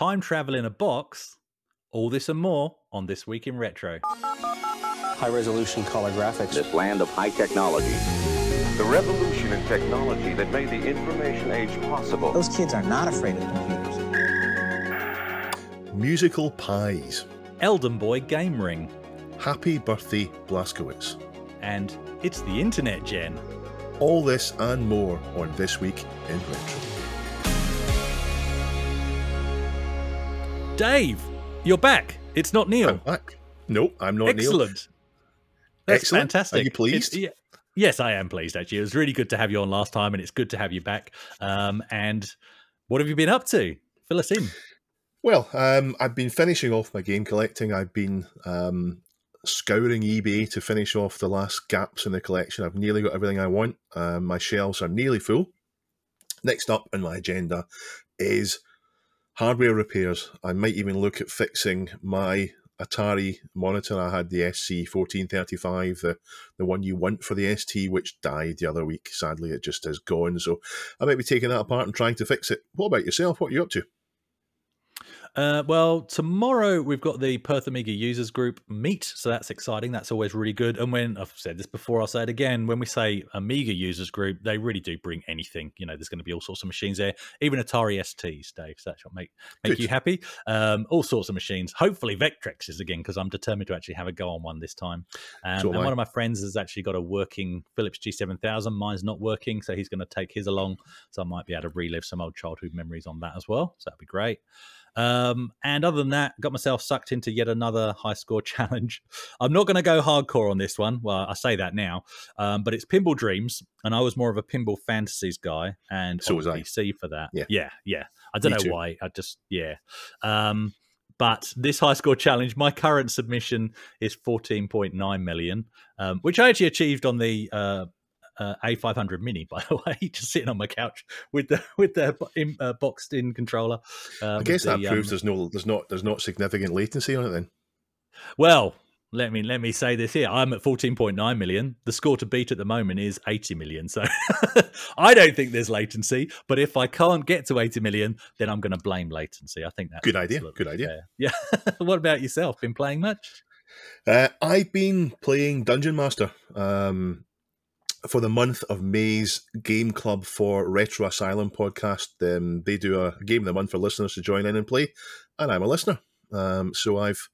time travel in a box? All this and more on This Week in Retro. High resolution color graphics. This land of high technology. The revolution in technology that made the information age possible. Those kids are not afraid of computers. Musical Pies. Elden Boy Game Ring. Happy Birthday Blazkowicz. And it's the internet, Jen. All this and more on This Week in Retro. Dave, you're back. It's not Neil. I'm back. No, I'm not Neil. Excellent. That's Excellent. fantastic. Are you pleased? Yeah. Yes, I am pleased. Actually, it was really good to have you on last time, and it's good to have you back. Um, and what have you been up to? Fill us in. Well, um, I've been finishing off my game collecting. I've been um, scouring eBay to finish off the last gaps in the collection. I've nearly got everything I want. Um, my shelves are nearly full. Next up in my agenda is hardware repairs. I might even look at fixing my Atari monitor. I had the SC fourteen thirty five, the the one you want for the ST, which died the other week. Sadly, it just is gone. So I might be taking that apart and trying to fix it. What about yourself? What are you up to? Uh, well, tomorrow we've got the Perth Amiga users group meet, so that's exciting. That's always really good. And when I've said this before, I'll say it again. When we say Amiga users group, they really do bring anything. You know, there's going to be all sorts of machines there, even Atari STs, Dave. So that's what make make Good. you happy. Um, all sorts of machines. Hopefully Vectrexes again, because I'm determined to actually have a go on one this time. Um, and I. one of my friends has actually got a working Philips G7000. Mine's not working, so he's going to take his along. So I might be able to relive some old childhood memories on that as well. So that'd be great. Um, and other than that, got myself sucked into yet another high score challenge. I'm not going to go hardcore on this one. Well, I say that now, um, but it's Pinball Dreams, and I was more of a Pinball Fantasies guy, and So was I. PC for that. Yeah. yeah, yeah. I don't Me know too. why. I just yeah. Um, but this high score challenge, my current submission is 14.9 million, um, which I actually achieved on the uh, uh, A500 Mini, by the way, just sitting on my couch with the with the in, uh, boxed in controller. Uh, I guess that proves um, there's no there's not there's not significant latency on it then. well. Let me let me say this here. I'm at 14.9 million. The score to beat at the moment is 80 million. So I don't think there's latency. But if I can't get to 80 million, then I'm going to blame latency. I think that's Good idea, good idea. fair. Yeah. what about yourself? Been playing much? Uh, I've been playing Dungeon Master um, for the month of May's Game Club for Retro Asylum podcast. Um, they do a game of the month for listeners to join in and play, and I'm a listener. Um, so I've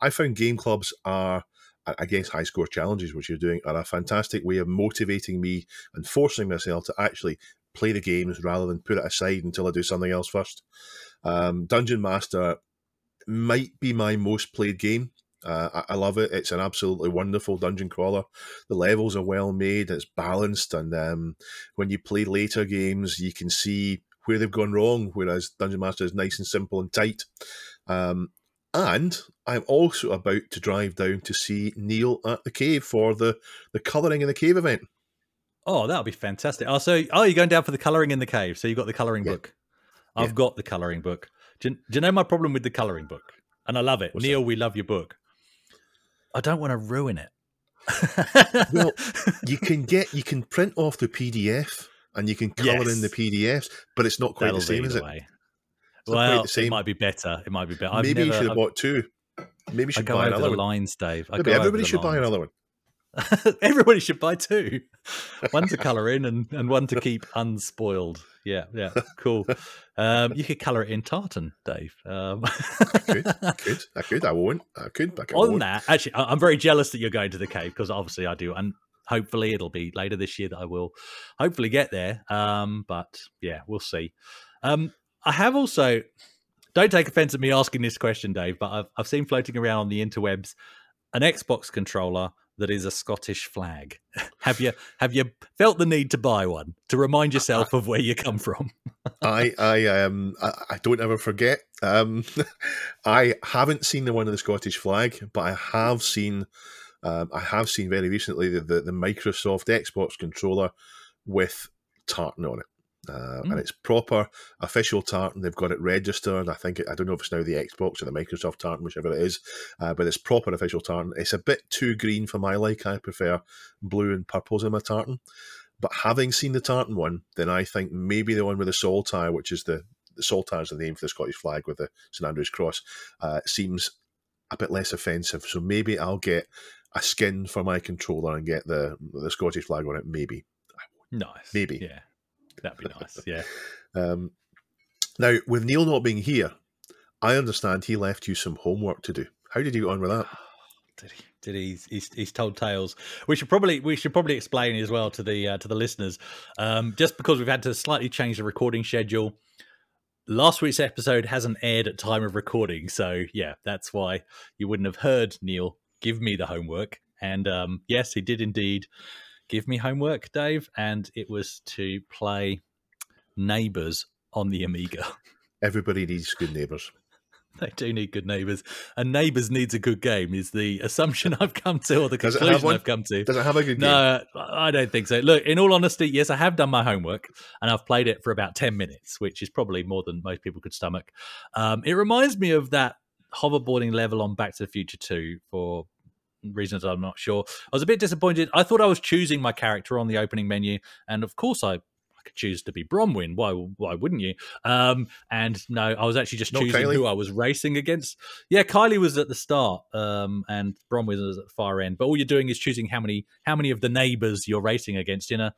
I found game clubs are I guess high score challenges, which you're doing, are a fantastic way of motivating me and forcing myself to actually play the games rather than put it aside until I do something else first. Um, Dungeon Master might be my most played game. Uh, I, I love it. It's an absolutely wonderful dungeon crawler. The levels are well made. It's balanced, and um, when you play later games, you can see where they've gone wrong. Whereas Dungeon Master is nice and simple and tight. Um, and I'm also about to drive down to see Neil at the cave for the the colouring in the cave event. Oh, that would be fantastic. Oh, so oh, you're going down for the colouring in the cave. So you've got the colouring Yeah. book. I've Yeah. got the colouring book. Do you, do you know my problem with the colouring book? And I love it. What's Neil, we love your book. I don't want to ruin it. Well, you can get you can print off the PDF and you can colour in the PDFs, but it's not quite That'll the same, is it? way. It's Well, the same. it might be better. It might be better. I've Maybe you should have I've- bought two. Maybe you should buy another the one. lines, Dave. I Maybe everybody should buy another one. Everybody should buy two. One to colour in and, and one to keep unspoiled. Yeah, yeah, cool. Um, you could colour it in tartan, Dave. Um, Could, I could, I could, I won't. I could, I on won't. that, actually, I'm very jealous that you're going to the cave because obviously I do, and hopefully it'll be later this year that I will hopefully get there. Um, but yeah, we'll see. Um, I have also. Don't take offense at me asking this question, Dave, but I've I've seen floating around on the interwebs an Xbox controller that is a Scottish flag. have you have you felt the need to buy one to remind yourself of where you come from? I, I, um, I, I don't ever forget. Um, I haven't seen the one of the Scottish flag, but I have seen, um, I have seen very recently the, the, the Microsoft Xbox controller with tartan on it. Uh, Mm. And it's proper official tartan. They've got it registered. I think it, I don't know if it's now the Xbox or the Microsoft tartan, whichever it is, uh, but it's proper official tartan. It's a bit too green for my like. I prefer blue and purples in my tartan. But having seen the tartan one, then I think maybe the one with the Solitaire, which is the the saltire is the name for the Scottish flag with the St Andrew's cross, uh, seems a bit less offensive. So maybe I'll get a skin for my controller and get the the Scottish flag on it. Maybe. Nice. Maybe. Yeah. That'd be nice. Yeah. Um, now, with Neil not being here, I understand he left you some homework to do. How did you get on with that? Did he? Did he? He's, he's told tales. We should probably we should probably explain as well to the uh, to the listeners, um, just because we've had to slightly change the recording schedule. Last week's episode hasn't aired at time of recording, so yeah, that's why you wouldn't have heard Neil give me the homework. And um, yes, he did indeed give me homework, Dave, and it was to play Neighbours on the Amiga. Everybody needs good neighbours. They do need good neighbours, and Neighbours needs a good game. Is the assumption I've come to, or the conclusion? I've come to? Does it have a good game? No, I don't think so. Look, in all honesty, yes, I have done my homework and I've played it for about 10 minutes, which is probably more than most people could stomach. Um, it reminds me of that hoverboarding level on Back to the Future 2 for reasons I'm not sure. I was a bit disappointed. I thought I was choosing my character on the opening menu, and of course, I. I could choose to be Bronwyn. Why? Why wouldn't you? Um, and no, I was actually just Not choosing Kylie? who I was racing against. Yeah, Kylie was at the start, um, and Bronwyn was at the far end. But all you're doing is choosing how many how many of the neighbours you're racing against in a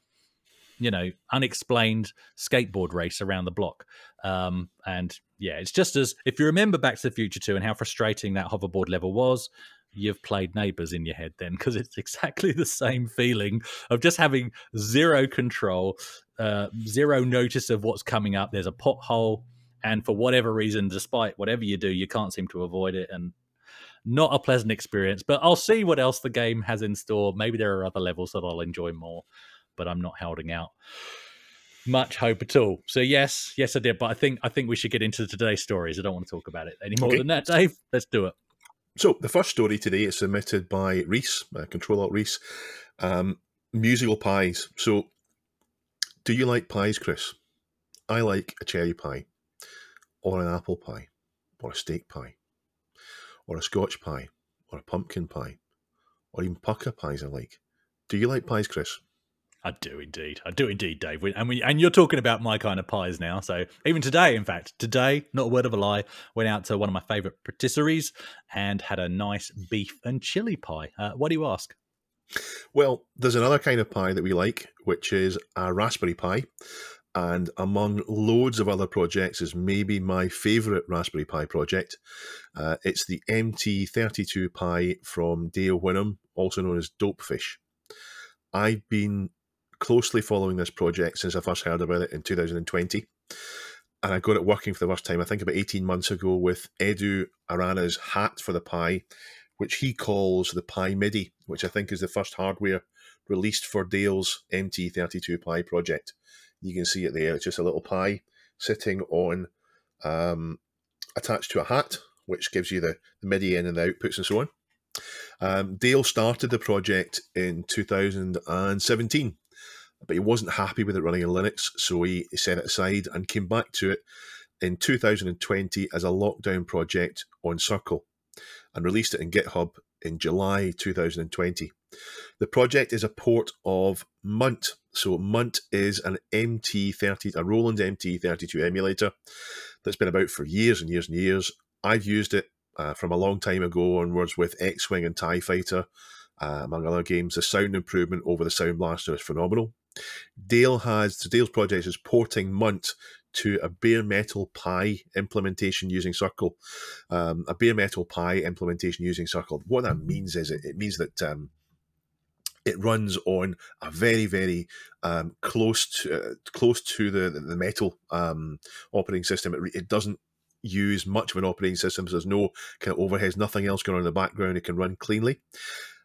you know unexplained skateboard race around the block. Um, and yeah, it's just as if you remember Back to the Future 2 and how frustrating that hoverboard level was. You've played neighbors in your head then because it's exactly the same feeling of just having zero control, uh, zero notice of what's coming up. There's a pothole, and for whatever reason, despite whatever you do, you can't seem to avoid it. And not a pleasant experience, but I'll see what else the game has in store. Maybe there are other levels that I'll enjoy more, but I'm not holding out much hope at all. So yes, yes, I did. But I think I think we should get into today's stories. I don't want to talk about it any more Okay. than that, Dave. Let's do it. So the first story today is submitted by Reese, uh, Control Alt Reese. Um, musical pies. So, do you like pies, Chris? I like a cherry pie, or an apple pie, or a steak pie, or a Scotch pie, or a pumpkin pie, or even Pukka Pies. I like. Do you like pies, Chris? I do indeed. I do indeed, Dave. And we, and you're talking about my kind of pies now. So even today, in fact, today, not a word of a lie, went out to one of my favourite patisseries and had a nice beef and chili pie. Uh, what do you ask? Well, there's another kind of pie that we like, which is a raspberry pie. And among loads of other projects, is maybe my favourite Raspberry Pi project. Uh, it's the MT32 Pi from Dale Whinham, also known as Dopefish. I've been closely following this project since I first heard about it in 2020. And I got it working for the first time, I think about 18 months ago, with Edu Arana's hat for the Pi, which he calls the Pi MIDI, which I think is the first hardware released for Dale's MT32 Pi project. You can see it there. It's just a little Pi sitting on, um, attached to a hat, which gives you the, the MIDI in and the outputs and so on. Um, Dale started the project in 2017, but he wasn't happy with it running in Linux, so he, set it aside and came back to it in 2020 as a lockdown project on Circle and released it in GitHub in July 2020. The project is a port of Munt. So Munt is an MT30, a Roland MT32 emulator that's been about for years and years and years. I've used it uh, from a long time ago onwards with X-Wing and TIE Fighter, uh, among other games. The sound improvement over the Sound Blaster is phenomenal. Dale has, so Dale's project is porting Munt to a bare metal Pi implementation using Circle. Um, a bare metal Pi implementation using Circle. What that means is it, it means that um, it runs on a very, very um, close to uh, close to the the metal um, operating system. It, it doesn't use much of an operating system. So there's no kind of overheads, nothing else going on in the background. It can run cleanly.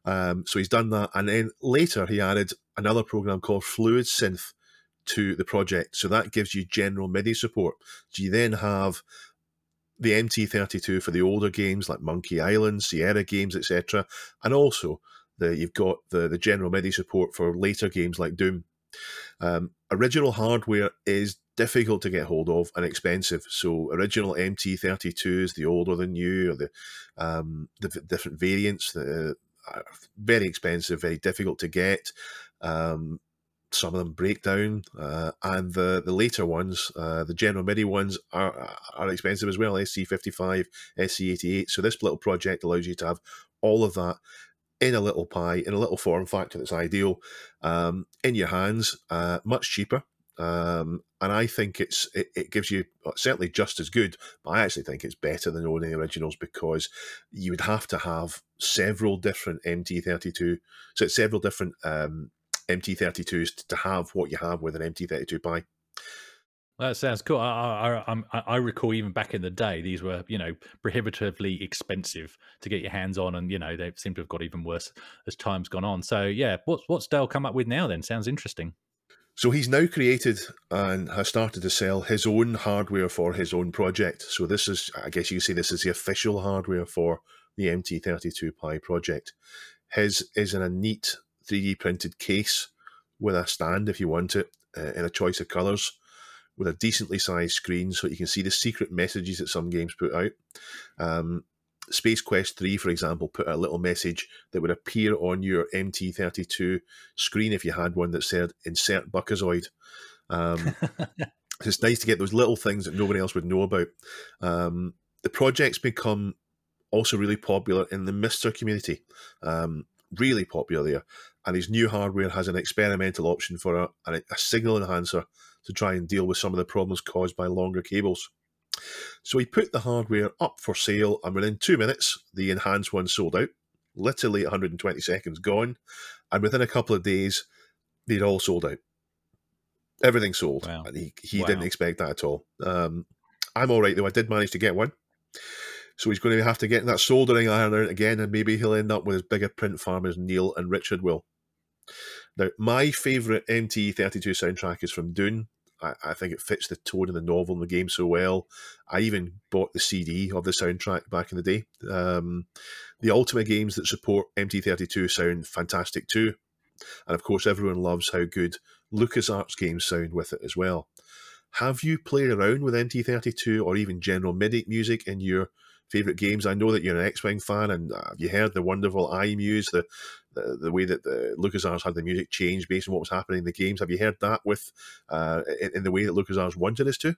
Um, so he's done that, and then later he added another program called Fluid Synth to the project. So that gives you general MIDI support. So you then have the MT32 for the older games like Monkey Island, Sierra games, etc., and also the you've got the the general MIDI support for later games like Doom. Um, original hardware is difficult to get hold of and expensive. So original MT32s, the older than new, or the um, the different variants, the very expensive, very difficult to get. Um, some of them break down, uh, and the the later ones, uh, the General MIDI ones, are are expensive as well. SC55, SC88. So this little project allows you to have all of that in a little pie, in a little form factor that's ideal, um, in your hands, uh, much cheaper. Um, and I think it's it, it, gives you uh, certainly just as good, but I actually think it's better than owning originals because you would have to have several different MT32, so it's several different um, MT32s to have what you have with an MT32 Pi. That sounds cool. I, I, I, I, recall even back in the day, these were you know prohibitively expensive to get your hands on, and you know they seem to have got even worse as time's gone on. So yeah, what's what's Dell come up with now? Then sounds interesting. So he's now created and has started to sell his own hardware for his own project. So this is, I guess you could say, this is the official hardware for the MT32 Pi project. His is in a neat 3D printed case with a stand if you want it uh, in a choice of colours with a decently sized screen so you can see the secret messages that some games put out. Um, Space Quest 3, for example, put a little message that would appear on your MT32 screen if you had one that said insert Buckazoid. Um, it's nice to get those little things that nobody else would know about. Um, the project's become also really popular in the MiSTer community. Um, really popular there. And his new hardware has an experimental option for a, a, signal enhancer to try and deal with some of the problems caused by longer cables. So he put the hardware up for sale, and within two minutes, the enhanced one sold out. Literally 120 seconds gone, and within a couple of days, they'd all sold out. Everything sold, wow. and he, he wow. didn't expect that at all. Um, I'm all right though. I did manage to get one, so he's going to have to get that soldering iron out again, and maybe he'll end up with as big a print farm as Neil and Richard will. Now, my favourite MT32 soundtrack is from Dune. I, I, think it fits the tone of the novel and the game so well. I even bought the CD of the soundtrack back in the day. Um, the Ultima games that support MT32 sound fantastic too. And of course, everyone loves how good LucasArts games sound with it as well. Have you played around with MT32 or even general MIDI music in your favorite games? I know that you're an X-wing fan, and uh, have you heard the wonderful iMuse, the the, the way that the LucasArts had the music change based on what was happening in the games? Have you heard that with uh, in, in the way that LucasArts wanted us to?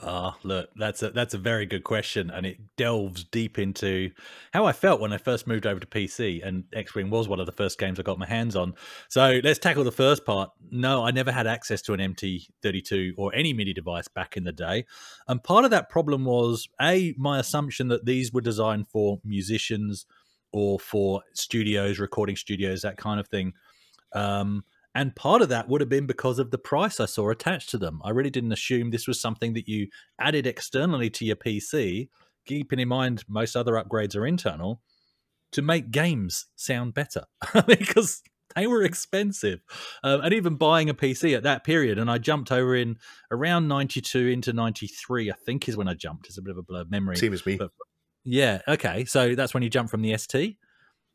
Ah, look, that's a that's a very good question, and it delves deep into how I felt when I first moved over to PC, and X Wing was one of the first games I got my hands on. So let's tackle the first part. No, I never had access to an MT32 or any MIDI device back in the day, and part of that problem was a my assumption that these were designed for musicians or for studios, recording studios, that kind of thing. Um, and part of that would have been because of the price I saw attached to them. I really didn't assume this was something that you added externally to your PC, keeping in mind most other upgrades are internal, to make games sound better because they were expensive. Um, and even buying a PC at that period, and I jumped over in around 92 into 93, I think is when I jumped. It's a bit of a blurred memory. Same as me. But, yeah. Okay. So that's when you jump from the ST?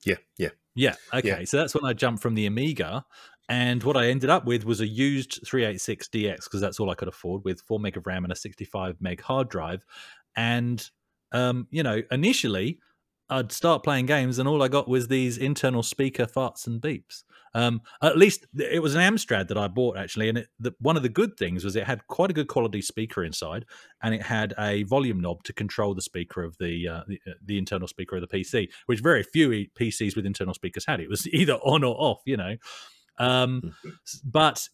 Yeah. Yeah. Yeah. Okay. Yeah. So that's when I jumped from the Amiga and what I ended up with was a used 386DX because that's all I could afford with four meg of RAM and a 65 meg hard drive. And, um, you know, initially I'd start playing games and all I got was these internal speaker farts and beeps. Um, at least it was an Amstrad that I bought actually, and it, the, one of the good things was it had quite a good quality speaker inside, and it had a volume knob to control the speaker of the uh, the, uh, the, internal speaker of the PC, which very few PCs with internal speakers had. It was either on or off, you know. Um, mm-hmm. but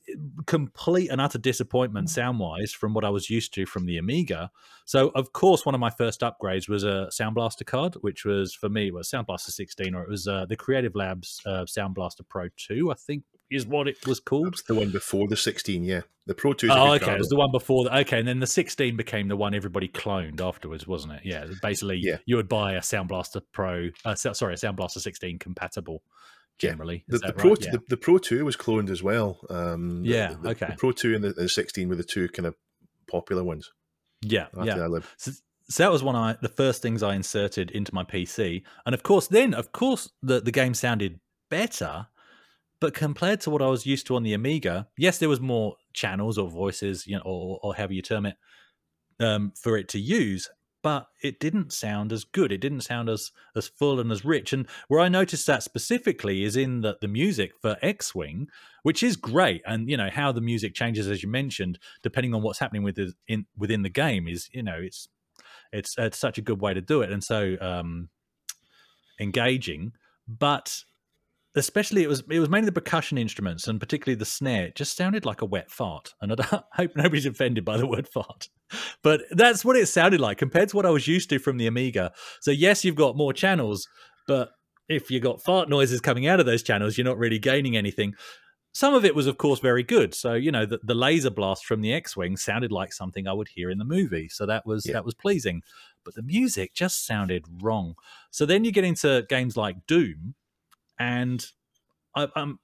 complete and utter disappointment sound wise from what I was used to from the Amiga. So, of course, one of my first upgrades was a Sound Blaster card, which was for me was Sound Blaster 16, or it was uh, the Creative Labs uh, Sound Blaster Pro 2, I think is what it was called. Was the one before the 16, yeah. The Pro 2 Oh, okay. Card. It was the one before. The, okay, and then the 16 became the one everybody cloned afterwards, wasn't it? Yeah. Basically, yeah. you would buy a Sound Blaster Pro, uh, sorry, a Sound Blaster 16 compatible generally. The, the Pro right? yeah. the, the, Pro Two was cloned as well. Um, yeah, the, okay. The Pro Two and the, 16 were the two kind of popular ones. Yeah, yeah. So, so, that was one of the first things I inserted into my PC, and of course, then of course the the game sounded better. But compared to what I was used to on the Amiga, yes, there was more channels or voices, you know, or, or however you term it, um, for it to use. But it didn't sound as good. It didn't sound as as full and as rich. And where I noticed that specifically is in the, the music for X Wing, which is great. And you know how the music changes, as you mentioned, depending on what's happening with in within the game is you know it's it's it's such a good way to do it and so um, engaging. But especially it was it was mainly the percussion instruments and particularly the snare. It just sounded like a wet fart and i hope nobody's offended by the word fart. But that's what it sounded like compared to what i was used to from the amiga. So yes you've got more channels but if you got fart noises coming out of those channels you're not really gaining anything. Some of it was of course very good. So you know the, the laser blast from the x-wing sounded like something i would hear in the movie. So that was yeah. that was pleasing. But the music just sounded wrong. So then you get into games like doom and I, um,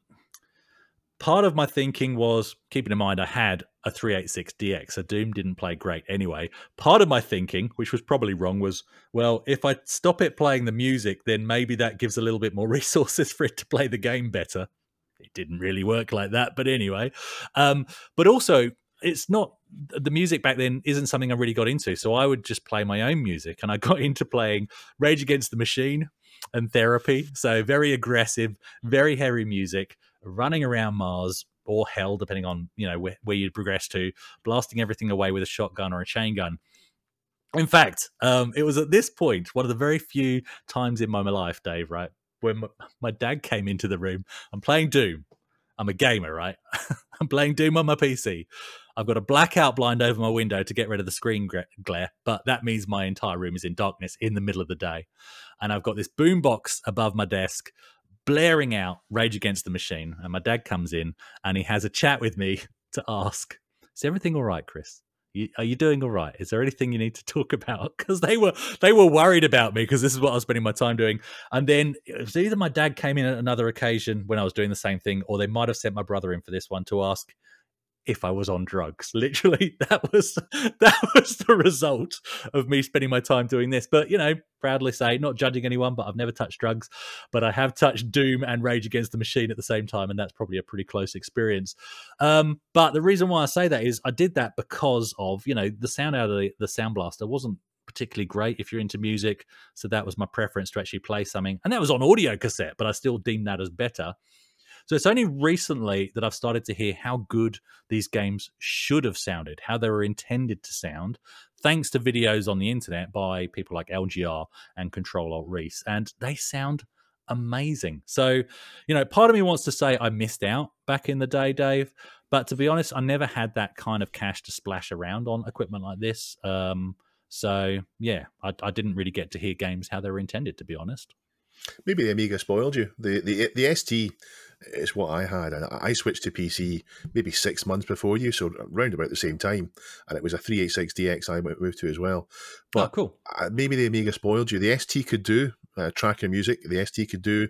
part of my thinking was keeping in mind I had a 386DX, so Doom didn't play great anyway. Part of my thinking, which was probably wrong, was well, if I stop it playing the music, then maybe that gives a little bit more resources for it to play the game better. It didn't really work like that, but anyway. Um, but also, it's not the music back then isn't something I really got into. So I would just play my own music, and I got into playing Rage Against the Machine and Therapy. So very aggressive, very heavy music, running around Mars or hell, depending on you know where, where you progress to, blasting everything away with a shotgun or a chain gun. In fact, um, it was at this point, one of the very few times in my life, Dave, right, when my, my dad came into the room. I'm playing Doom. I'm a gamer, right? I'm playing Doom on my PC. I've got a blackout blind over my window to get rid of the screen glare, but that means my entire room is in darkness in the middle of the day. And I've got this boombox above my desk blaring out Rage Against the Machine. And my dad comes in and he has a chat with me to ask, Is everything all right, Chris? are you doing all right? Is there anything you need to talk about? Because they were they were worried about me because this is what I was spending my time doing. And then it was either my dad came in at another occasion when I was doing the same thing, or they might have sent my brother in for this one to ask, if I was on drugs. Literally, that was that was the result of me spending my time doing this. But you know, proudly say, not judging anyone, but I've never touched drugs, but I have touched Doom and Rage Against the Machine at the same time, and that's probably a pretty close experience. Um, but the reason why I say that is I did that because of you know the sound out of the, the Sound Blaster wasn't particularly great if you're into music. So that was my preference to actually play something. And that was on audio cassette, but I still deem that as better. So it's only recently that I've started to hear how good these games should have sounded, how they were intended to sound, thanks to videos on the internet by people like LGR and Control Alt Reese. And they sound amazing. So, you know, part of me wants to say I missed out back in the day, Dave. But to be honest, I never had that kind of cash to splash around on equipment like this. Um, so, yeah, I, I didn't really get to hear games how they were intended, to be honest. Maybe the Amiga spoiled you. The the the ST is what I had, and I switched to PC maybe six months before you, so around about the same time, and it was a 386DX I moved to as well. But oh, cool. maybe the Amiga spoiled you. The ST could do uh, tracking music. The ST could do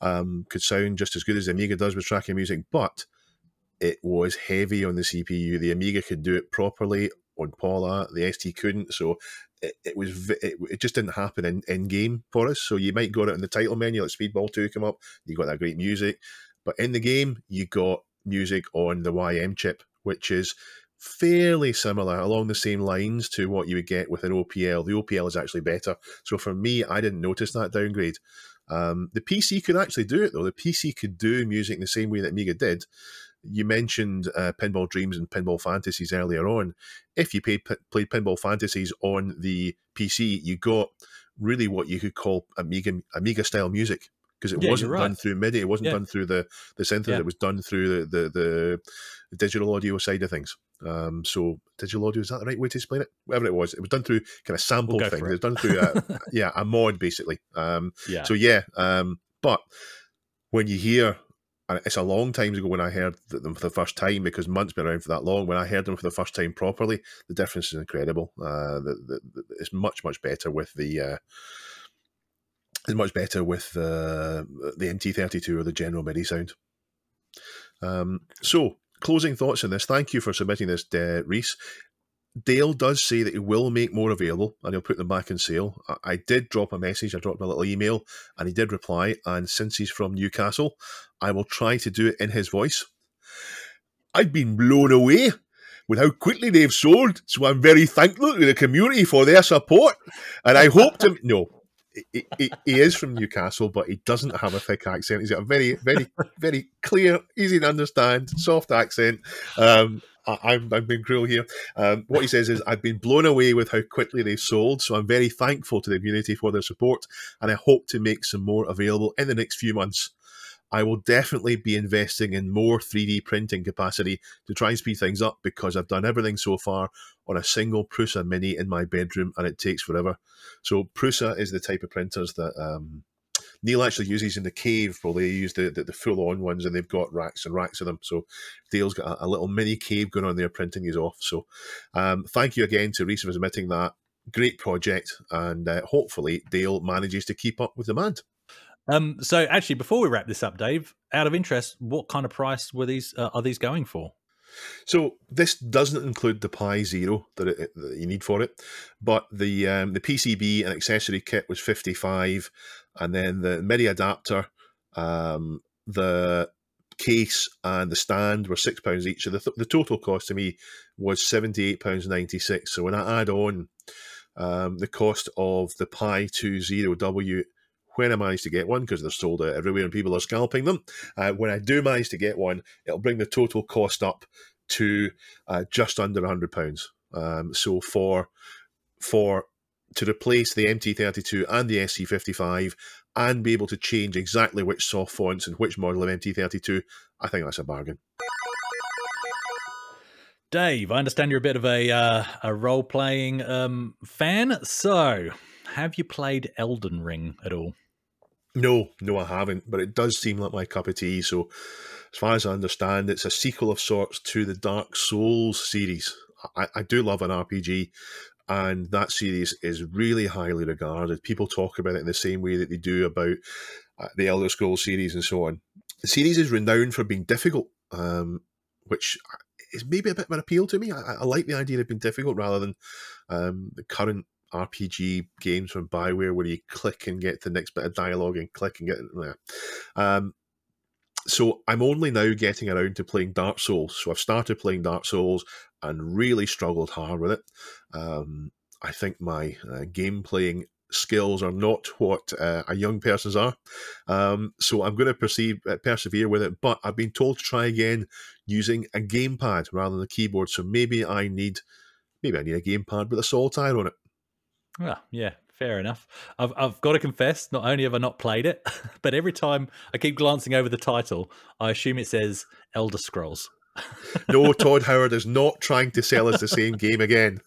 um, could sound just as good as the Amiga does with tracking music, but it was heavy on the CPU. The Amiga could do it properly on Paula. The ST couldn't, so it, was it, it, just didn't happen in, in game for us. So you might got it in the title menu, like Speedball Two come up, you got that great music, but in the game you got music on the YM chip, which is fairly similar along the same lines to what you would get with an OPL. The OPL is actually better. So for me, I didn't notice that downgrade. Um, the PC could actually do it though. The PC could do music in the same way that Amiga did, you mentioned uh, Pinball Dreams and Pinball Fantasies earlier on. If you played, played Pinball Fantasies on the PC, you got really what you could call Amiga Amiga style music because it yeah, wasn't right. done through MIDI. It wasn't yeah. done through the the synthesizer. Yeah. It was done through the, the, the digital audio side of things. Um, so digital audio is that the right way to explain it? Whatever it was, it was done through kind of sample we'll things. It. it. was done through a, yeah a mod basically. Um, yeah. So yeah, um, but when you hear and it's a long time ago when I heard them for the first time because Munt's been around for that long. When I heard them for the first time properly, the difference is incredible. Uh, the, the, it's much much better with the. Uh, it's much better with the the MT32 or the general MIDI sound. Um, so, closing thoughts on this. Thank you for submitting this, uh, Reese. Dale does say that he will make more available and he'll put them back in sale. I did drop a message, I dropped a little email, and he did reply. And since he's from Newcastle, I will try to do it in his voice. I've been blown away with how quickly they've sold. So I'm very thankful to the community for their support. And I hope to no, he, he, he, is from Newcastle, but he doesn't have a thick accent. He's got a very, very, very clear, easy to understand, soft accent. Um, I, am I've been cruel here. Um, what he says is, I've been blown away with how quickly they've sold, so I'm very thankful to the community for their support, and I hope to make some more available in the next few months. I will definitely be investing in more 3D printing capacity to try and speed things up because I've done everything so far on a single Prusa Mini in my bedroom and it takes forever. So Prusa is the type of printers that um, Neil actually uses in the cave. Well, they use the, the, the full on ones and they've got racks and racks of them. So Dale's got a, a little mini cave going on there printing these off. So um, thank you again to Reese for submitting that. Great project, and uh, hopefully Dale manages to keep up with demand. Um, so actually, before we wrap this up, Dave, out of interest, what kind of price were these uh, are these going for? So this doesn't include the Pi Zero that, it, that you need for it, but the um, the PCB and accessory kit was fifty five, and then the MIDI adapter, um, the case and the stand were six pounds each. So the, th- the total cost to me was seventy eight pounds ninety six. So when I add on um, the cost of the Pi Two Zero W when I manage to get one, because they're sold out everywhere and people are scalping them. Uh, when I do manage to get one, it'll bring the total cost up to uh, just under hundred pounds. Um, so for for to replace the MT32 and the SC55 and be able to change exactly which soft fonts and which model of MT32, I think that's a bargain. Dave, I understand you're a bit of a uh, a role playing um, fan. So, have you played Elden Ring at all? No, no, I haven't. But it does seem like my cup of tea. So, as far as I understand, it's a sequel of sorts to the Dark Souls series. I, I do love an RPG, and that series is really highly regarded. People talk about it in the same way that they do about uh, the Elder Scrolls series and so on. The series is renowned for being difficult, um, which is maybe a bit of an appeal to me. I, I like the idea of being difficult rather than um, the current RPG games from Bioware where you click and get the next bit of dialogue and click and get there. Um, so I'm only now getting around to playing Dark Souls. So I've started playing Dark Souls and really struggled hard with it. Um, I think my uh, game playing skills are not what uh, a young person's are. Um, so I'm going to perceive, uh, persevere with it. But I've been told to try again using a gamepad rather than a keyboard. So maybe I need, maybe I need a gamepad with a solitaire on it. Well, yeah, fair enough. I've I've got to confess, not only have I not played it, but every time I keep glancing over the title, I assume it says Elder Scrolls. no, Todd Howard is not trying to sell us the same game again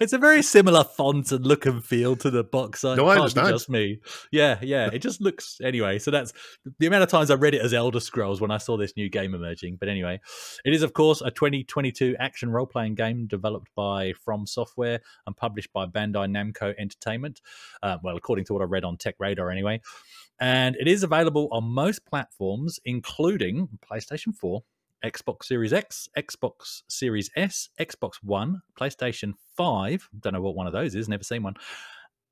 it's a very similar font and look and feel to the box. I no, I understand. Just me. Yeah, yeah. It just looks anyway. So that's the amount of times I read it as Elder Scrolls when I saw this new game emerging. But anyway, it is of course a 2022 action role playing game developed by From Software and published by Bandai Namco Entertainment. Uh, well, according to what I read on Tech Radar, anyway. And it is available on most platforms, including PlayStation 4, Xbox Series X, Xbox Series S, Xbox One, PlayStation 5, don't know what one of those is, never seen one,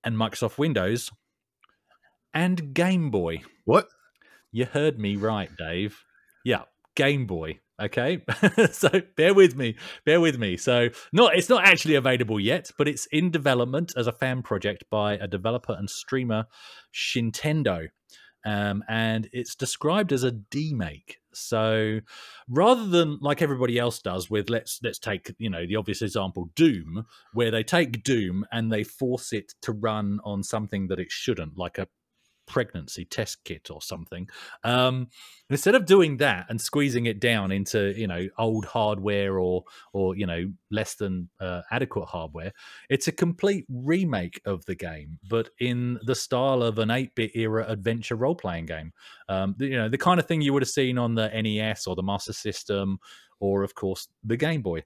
and Microsoft Windows, and Game Boy. What? You heard me right, Dave. Yeah, Game Boy. Okay, so bear with me, bear with me. So, not it's not actually available yet, but it's in development as a fan project by a developer and streamer, Shintendo um, and it's described as a demake. So rather than like everybody else does with let's let's take you know the obvious example Doom, where they take Doom and they force it to run on something that it shouldn't, like a pregnancy test kit or something. Um, instead of doing that and squeezing it down into you know old hardware or or you know less than uh, adequate hardware, it's a complete remake of the game, but in the style of an 8-bit era adventure role playing game. Um, you know the kind of thing you would have seen on the NES or the Master System, or of course the Game Boy.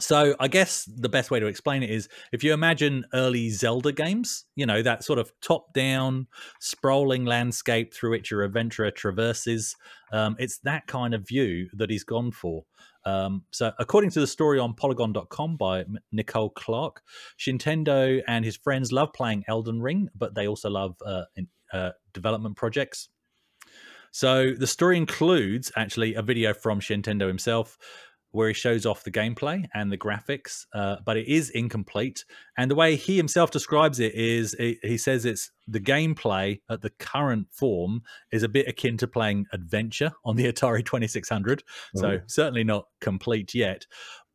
So I guess the best way to explain it is if you imagine early Zelda games, you know, that sort of top-down, sprawling landscape through which your adventurer traverses, um, it's that kind of view that he's gone for. Um, so according to the story on Polygon.com by Nicole Clark, Shintendo and his friends love playing Elden Ring, but they also love uh, uh, development projects. So the story includes actually a video from Shintendo himself where he shows off the gameplay and the graphics, uh, but it is incomplete. And the way he himself describes it is he says it's the gameplay at the current form is a bit akin to playing adventure on the Atari 2600. So certainly not complete yet.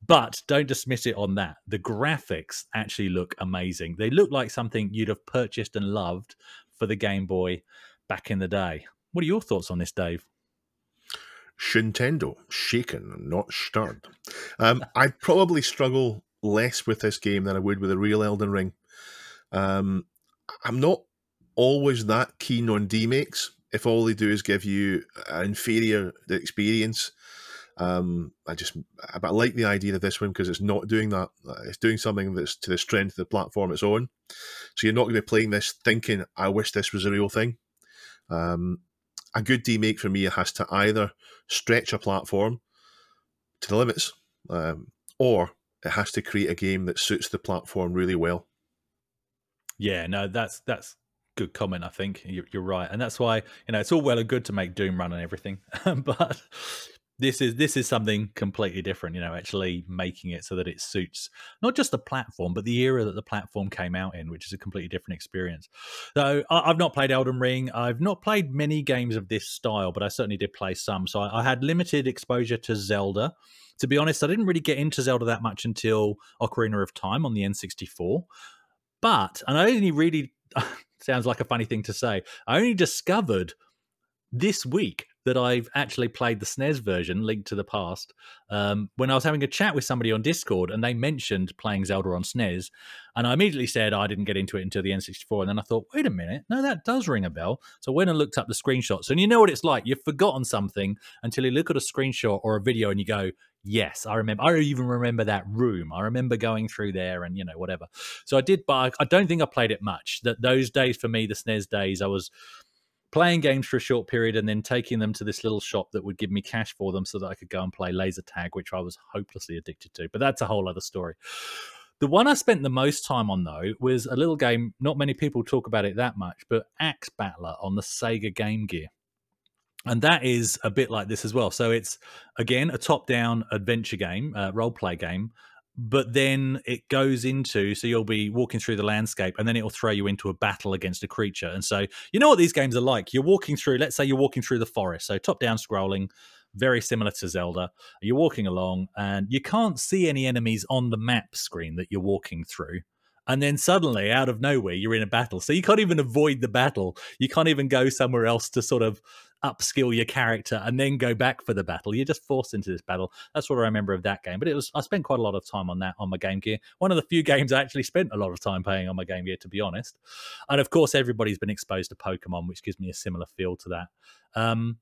But don't dismiss it on that. The graphics actually look amazing. They look like something you'd have purchased and loved for the Game Boy back in the day. What are your thoughts on this, Dave? Shintendo, shaken not stirred. Um, I'd probably struggle less with this game than I would with a real Elden Ring. Um, I'm not always that keen on demakes if all they do is give you an inferior experience. Um, I just, but I like the idea of this one because it's not doing that. It's doing something that's to the strength of the platform it's on. So you're not going to be playing this thinking, "I wish this was a real thing." Um, a good demake for me has to either stretch a platform to the limits, um, or it has to create a game that suits the platform really well. Yeah, no, that's that's good comment. I think you're, you're right, and that's why you know it's all well and good to make Doom run and everything, but this is this is something completely different. You know, actually making it so that it suits not just the platform, but the era that the platform came out in, which is a completely different experience. So I, I've not played Elden Ring. I've not played many games of this style, but I certainly did play some. So I, I had limited exposure to Zelda. To be honest, I didn't really get into Zelda that much until Ocarina of Time on the N64 but and I only really sounds like a funny thing to say. I only discovered this week that I've actually played the SNES version, Linked to the Past, um, when I was having a chat with somebody on Discord, and they mentioned playing Zelda on SNES, and I immediately said I didn't get into it until the N64, and then I thought, wait a minute, no, that does ring a bell. So I went and looked up the screenshots, and you know what it's like. You've forgotten something until you look at a screenshot or a video, and you go, yes, I remember. I even remember that room. I remember going through there, and you know whatever. So I did, but I don't think I played it much. That those days for me, the SNES days, I was playing games for a short period and then taking them to this little shop that would give me cash for them so that I could go and play laser tag, which I was hopelessly addicted to. But that's a whole other story. The one I spent the most time on though was a little game. Not many people talk about it that much, but Ax Battler on the Sega Game Gear. And that is a bit like this as well. So it's again a top-down adventure game, uh, role-play game, but then it goes into so you'll be walking through the landscape and then it'll throw you into a battle against a creature. And so you know what these games are like? You're walking through let's say you're walking through the forest. So top down scrolling very similar to zelda. You're walking along and you can't see any enemies on the map screen that you're walking through. And then suddenly out of nowhere you're in a battle. So you can't even avoid the battle. You can't even go somewhere else to sort of upskill your character and then go back for the battle. You're just forced into this battle. That's what I remember of that game. But it was I spent quite a lot of time on that on my Game Gear. One of the few games I actually spent a lot of time playing on my Game Gear, to be honest. And of course, everybody's been exposed to Pokemon, which gives me a similar feel to that. Um,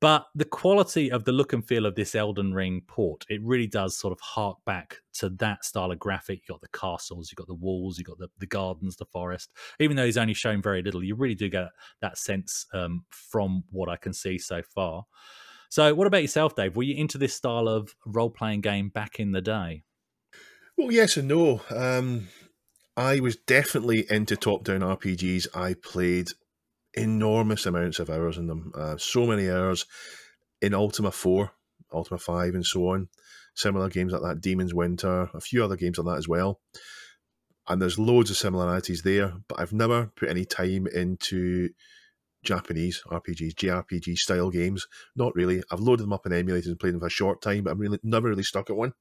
but the quality of the look and feel of this Elden Ring port, it really does sort of hark back to that style of graphic. You've got the castles, you've got the walls, you've got the, the gardens, the forest. Even though he's only shown very little, you really do get that sense um, from what I can see so far. So, what about yourself, Dave? Were you into this style of role playing game back in the day? Well, yes and no. Um, I was definitely into top down RPGs. I played enormous amounts of hours in them. Uh, so many hours in Ultima 4, Ultima 5, and so on. Similar games like that, Demon's Winter, a few other games like that as well. And there's loads of similarities there, but I've never put any time into Japanese RPGs, JRPG style games. Not really. I've loaded them up in emulators and played them for a short time, but I'm really never really stuck at one.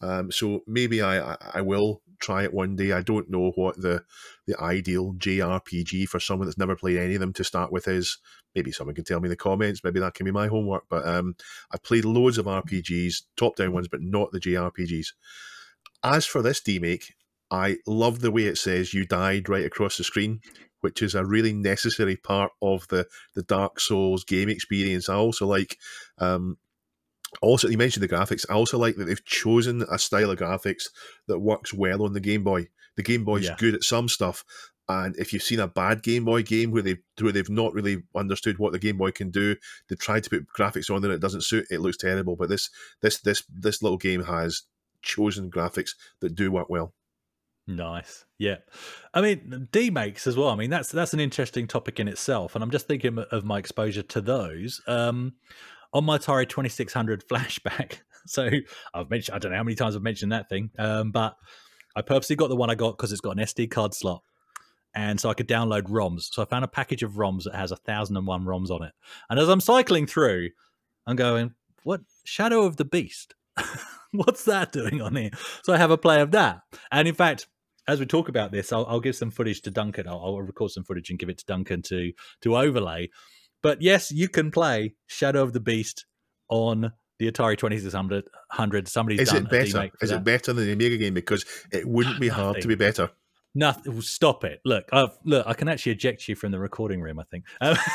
Um, so maybe I, I, will try it one day. I don't know what the the ideal JRPG for someone that's never played any of them to start with is. Maybe someone can tell me in the comments. Maybe that can be my homework. But um, I've played loads of RPGs, top down ones, but not the JRPGs. As for this demake, I love the way it says you died right across the screen, which is a really necessary part of the the Dark Souls game experience. I also like um, also you mentioned the graphics. I also like that they've chosen a style of graphics that works well on the Game Boy. The Game Boy's Yeah. good at some stuff, and if you've seen a bad Game Boy game where they where they've not really understood what the Game Boy can do, they tried to put graphics on there it doesn't suit. It looks terrible. But this this this this little game has chosen graphics that do work well. Nice. Yeah. I mean, demakes as well. I mean, that's that's an interesting topic in itself. And I'm just thinking of my exposure to those. Um, on my Atari 2600 flashback, so I've mentioned I don't know how many times I've mentioned that thing, um, but I purposely got the one I got because it's got an SD card slot, and so I could download ROMs. So I found a package of ROMs that has a thousand and one ROMs on it, and as I'm cycling through, I'm going, "What Shadow of the Beast? What's that doing on here?" So I have a play of that, and in fact. As we talk about this, I'll, I'll give some footage to Duncan. I'll, I'll record some footage and give it to Duncan to to overlay. But yes, you can play Shadow of the Beast on the Atari 2600. Somebody's Is done it better? Is that. it better than the Amiga game? Because it wouldn't be hard to be better. Nothing. Stop it. Look, I've, look. I can actually eject you from the recording room. I think. Um,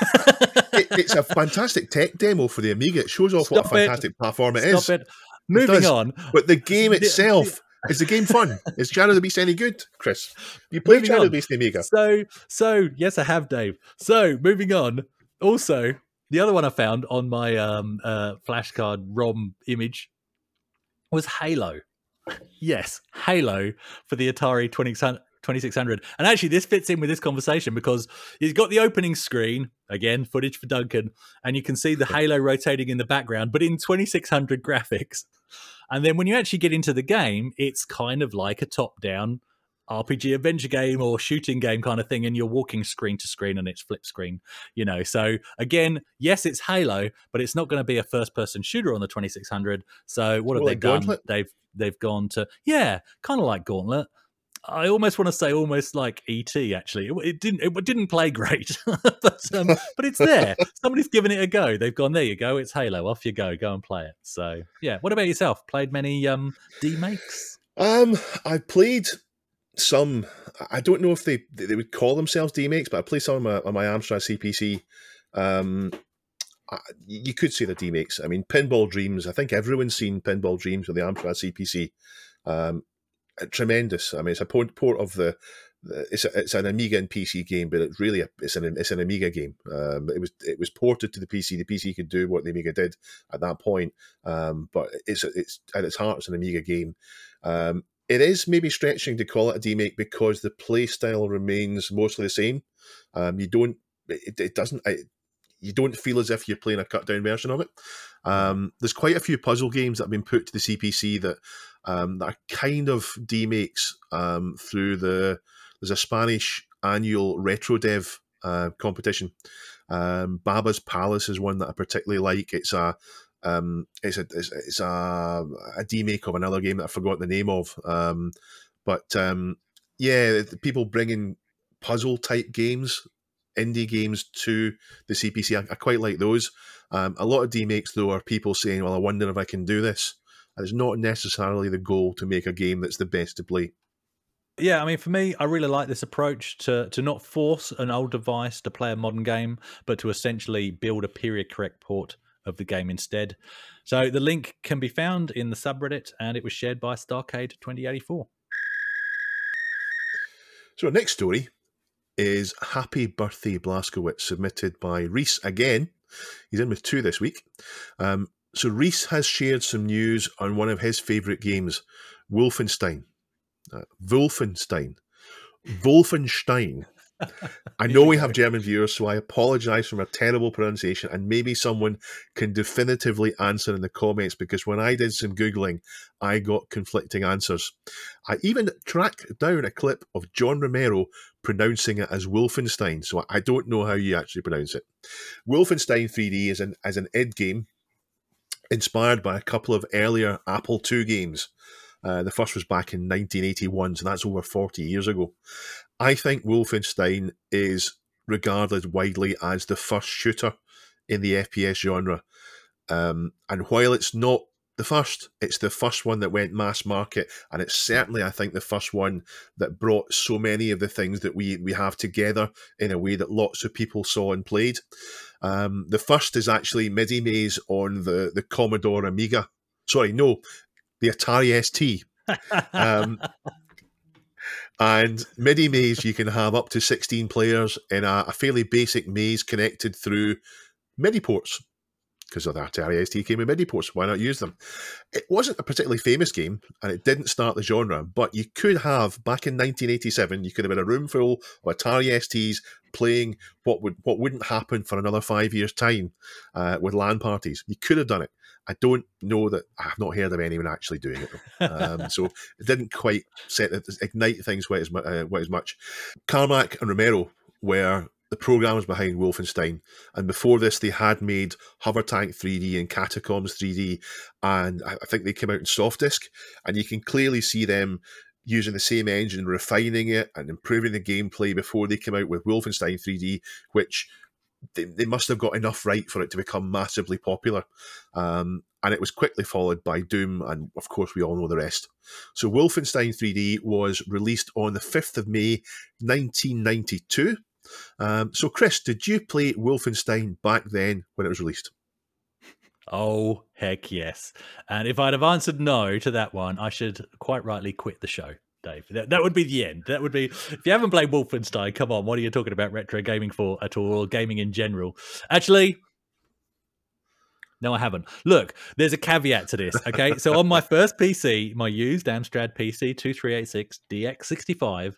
It, it's a fantastic tech demo for the Amiga. It shows off what a Stop it. fantastic platform it is. Stop it. Moving does. on. But the game itself is the game fun. Is Shadow of the Beast any good, Chris? You played Shadow of the Beast in the Amiga. So, so yes, I have, Dave. So, moving on. Also, the other one I found on my um, uh, flashcard ROM image was Halo. Yes, Halo for the Atari 2600. 2600. And actually, this fits in with this conversation because you've got the opening screen, again, footage for Duncan, and you can see the Halo rotating in the background, but in 2600 graphics. And then when you actually get into the game, it's kind of like a top down RPG adventure game or shooting game kind of thing, and you're walking screen to screen and it's flip screen, you know. So again, yes, it's Halo, but it's not going to be a first person shooter on the 2600. So what have they like done? Gauntlet? They've they've gone to yeah, kind of like Gauntlet. I almost want to say almost like ET. Actually, it, it didn't it didn't play great, but um, but it's there. Somebody's given it a go. They've gone there. You go. It's Halo. Off you go. Go and play it. So yeah. What about yourself? Played many um demakes? Um, I played some. I don't know if they they would call themselves demakes, but I play some on my, on my Amstrad CPC. Um, I, you could say the demakes. I mean, Pinball Dreams. I think everyone's seen Pinball Dreams on the Amstrad CPC. Um, tremendous. I mean, it's a port, port of the. the- It's a, it's an Amiga and PC game, but it's really a, it's an it's an Amiga game. Um, it was it was ported to the PC. The PC could do what the Amiga did at that point, um, but it's it's at its heart it's an Amiga game. Um, it is maybe stretching to call it a demake because the play style remains mostly the same. Um, you don't, it, it doesn't, you don't feel as if you're playing a cut down version of it. Um, there's quite a few puzzle games that have been put to the CPC that um, that are kind of demakes um, through the. There's a Spanish annual retro dev uh, competition. Um, Baba's Palace is one that I particularly like. It's a um, it's a it's, it's a a demake of another game that I forgot the name of. Um, but um, yeah, people bringing puzzle type games, indie games to the CPC. I, I quite like those. Um, a lot of demakes though are people saying, "Well, I wonder if I can do this." And it's not necessarily the goal to make a game that's the best to play. Yeah, I mean, for me, I really like this approach to to not force an old device to play a modern game, but to essentially build a period correct port of the game instead. So the link can be found in the subreddit, and it was shared by Starcade 2084. So our next story is Happy Birthday Blazkowicz, submitted by Reese again. He's in with two this week. Um, so Reese has shared some news on one of his favourite games, Wolfenstein. Uh, Wolfenstein. Wolfenstein. I know we have German viewers, so I apologise for my terrible pronunciation, and maybe someone can definitively answer in the comments because when I did some Googling, I got conflicting answers. I even tracked down a clip of John Romero pronouncing it as Wolfenstein, so I don't know how you actually pronounce it. Wolfenstein 3D is an, as an id game inspired by a couple of earlier Apple II games. Uh, the first was back in 1981, so that's over 40 years ago. I think Wolfenstein is regarded widely as the first shooter in the FPS genre. Um, and while it's not the first, it's the first one that went mass market, and it's certainly, I think, the first one that brought so many of the things that we we have together in a way that lots of people saw and played. Um, the first is actually MIDI Maze on the the Commodore Amiga. Sorry, no, the Atari ST. Um, and MIDI maze, you can have up to 16 players in a, a fairly basic maze connected through MIDI ports. Because the Atari ST came with MIDI ports, why not use them? It wasn't a particularly famous game, and it didn't start the genre. But you could have back in 1987, you could have been a room full of Atari STs playing what would what wouldn't happen for another five years' time uh, with LAN parties. You could have done it, I don't know that I've not heard of anyone actually doing it. Um, so it didn't quite set ignite things quite as, uh, quite as much. Carmack and Romero were the programmers behind Wolfenstein, and before this, they had made Hover Tank 3D and Catacombs 3D, and I think they came out in Softdisk, and you can clearly see them using the same engine, refining it and improving the gameplay before they came out with Wolfenstein 3D, which they, they must have got enough right for it to become massively popular. Um, and it was quickly followed by Doom, and of course, we all know the rest. So, Wolfenstein 3D was released on the 5th of May 1992. Um, so, Chris, did you play Wolfenstein back then when it was released? Oh, heck yes. And if I'd have answered no to that one, I should quite rightly quit the show. Dave. That, that would be the end. That would be if you haven't played Wolfenstein. Come on, what are you talking about retro gaming for at all, or gaming in general? Actually, no, I haven't. Look, there's a caveat to this. Okay, so on my first PC, my used Amstrad PC 2386 DX65,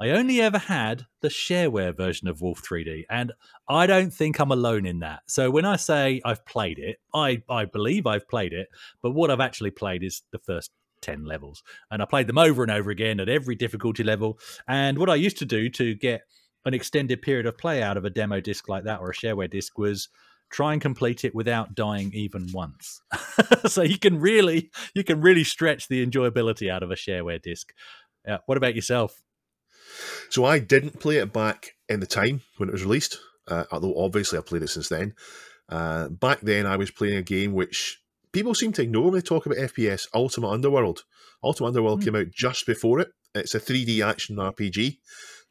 I only ever had the shareware version of Wolf 3D, and I don't think I'm alone in that. So when I say I've played it, I I believe I've played it, but what I've actually played is the first 10 levels. And I played them over and over again at every difficulty level. And what I used to do to get an extended period of play out of a demo disc like that or a shareware disc was try and complete it without dying even once. so you can really you can really stretch the enjoyability out of a shareware disc. Uh, what about yourself? So I didn't play it back in the time when it was released, uh, although obviously I've played it since then. Uh, back then, I was playing a game which people seem to ignore when they talk about FPS. Ultima Underworld. Ultima Underworld mm. came out just before it. It's a 3D action RPG.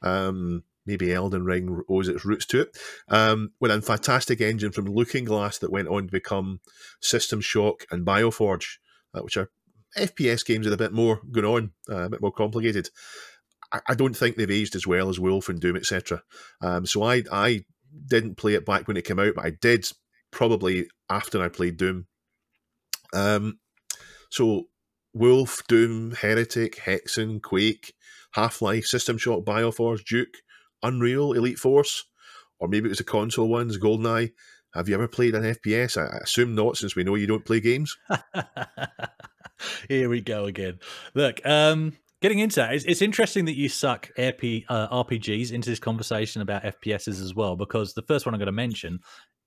Um, maybe Elden Ring owes its roots to it. Um, with a fantastic engine from Looking Glass that went on to become System Shock and Bioforge, uh, which are FPS games that are a bit more going on, uh, a bit more complicated. I, I, don't think they've aged as well as Wolf and Doom, etc. Um, so I I didn't play it back when it came out, but I did probably after I played Doom um, so Wolf, Doom, Heretic, Hexen, Quake, Half Life, System Shock, Bioforge, Duke, Unreal, Elite Force, or maybe it was the console ones, GoldenEye. Have you ever played an FPS? I assume not, since we know you don't play games. Here we go again. Look, um, getting into that, it's, it's interesting that you suck RP, uh, RPGs into this conversation about FPSs as well, because the first one I'm going to mention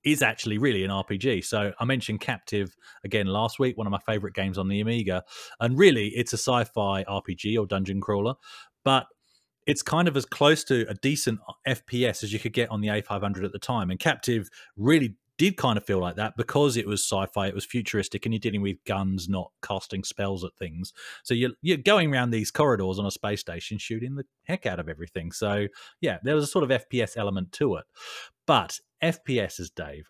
is actually really an RPG. So I mentioned Captive again last week, one of my favorite games on the Amiga, and really it's a sci-fi RPG or dungeon crawler, but it's kind of as close to a decent FPS as you could get on the A500 at the time. And Captive really did kind of feel like that because it was sci-fi, it was futuristic, and you're dealing with guns, not casting spells at things. So you're you're going around these corridors on a space station, shooting the heck out of everything. So yeah, there was a sort of FPS element to it. But FPSs, Dave,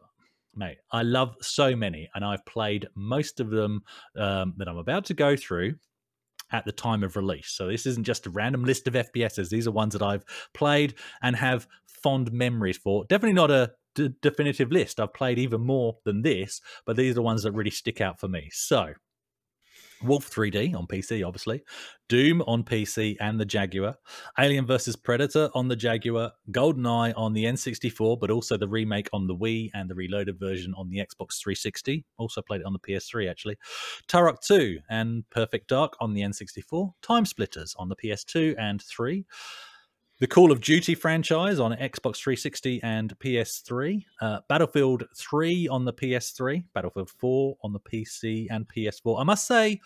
mate, I love so many, and I've played most of them um, that I'm about to go through at the time of release. So this isn't just a random list of FPSs. These are ones that I've played and have fond memories for. Definitely not a d- definitive list. I've played even more than this, but these are the ones that really stick out for me. So Wolf 3D on PC, obviously, Doom on PC and the Jaguar, Alien vs Predator on the Jaguar, GoldenEye on the N64, but also the remake on the Wii and the reloaded version on the Xbox 360. Also played it on the PS3 actually. Turok 2 and Perfect Dark on the N64, Time Splitters on the PS2 and 3 the Call of Duty franchise on Xbox 360 and PS3, uh, Battlefield 3 on the PS3, Battlefield 4 on the PC and PS4. I must say,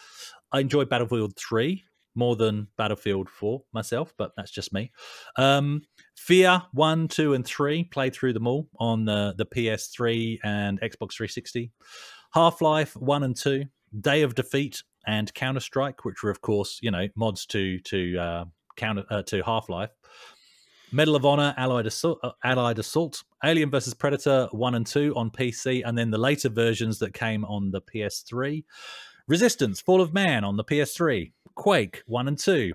I enjoy Battlefield 3 more than Battlefield 4 myself, but that's just me. Um, Fear 1, 2, and 3, played through them all on the, the PS3 and Xbox 360. Half Life 1 and 2, Day of Defeat, and Counter Strike, which were, of course, you know, mods to to uh, counter uh, to Half Life. Medal of Honor, Allied Assault, uh, Allied Assault, Alien vs Predator 1 and 2 on PC, and then the later versions that came on the PS3. Resistance, Fall of Man on the PS3, Quake 1 and 2,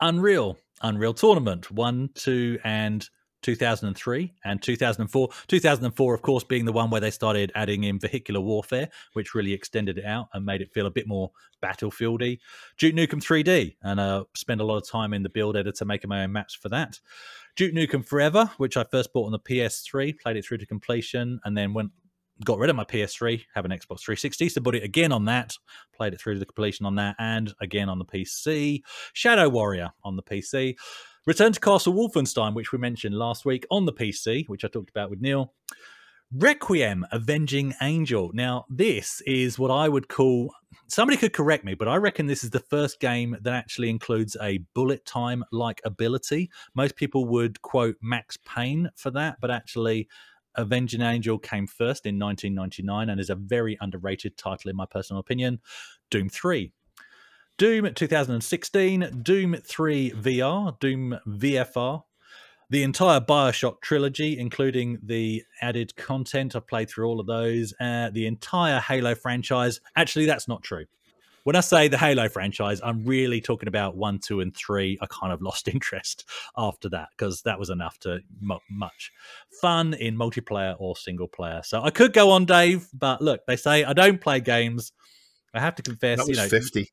Unreal, Unreal Tournament 1, 2, and 2003 and 2004. 2004, of course, being the one where they started adding in vehicular warfare, which really extended it out and made it feel a bit more battlefieldy. Duke Nukem 3D, and uh, spent a lot of time in the build editor making my own maps for that. Duke Nukem Forever, which I first bought on the PS3, played it through to completion, and then went got rid of my PS3, have an Xbox 360, so put it again on that, played it through to the completion on that, and again on the PC. Shadow Warrior on the PC. Return to Castle Wolfenstein, which we mentioned last week on the PC, which I talked about with Neil. Requiem Avenging Angel. Now, this is what I would call somebody could correct me, but I reckon this is the first game that actually includes a bullet time like ability. Most people would quote Max Payne for that, but actually, Avenging Angel came first in 1999 and is a very underrated title, in my personal opinion. Doom 3. Doom 2016, Doom 3 VR, Doom VFR, the entire Bioshock trilogy, including the added content. I've played through all of those. Uh, the entire Halo franchise. Actually, that's not true. When I say the Halo franchise, I'm really talking about one, two, and three. I kind of lost interest after that because that was enough to much fun in multiplayer or single player. So I could go on, Dave, but look, they say I don't play games. I have to confess, that was you know, fifty.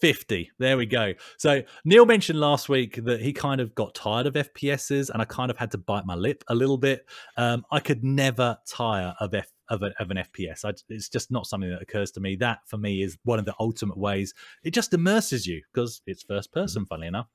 50. There we go. So Neil mentioned last week that he kind of got tired of FPSs, and I kind of had to bite my lip a little bit. Um, I could never tire of F of, a, of an FPS. I, it's just not something that occurs to me. That for me is one of the ultimate ways. It just immerses you because it's first person. Funnily enough.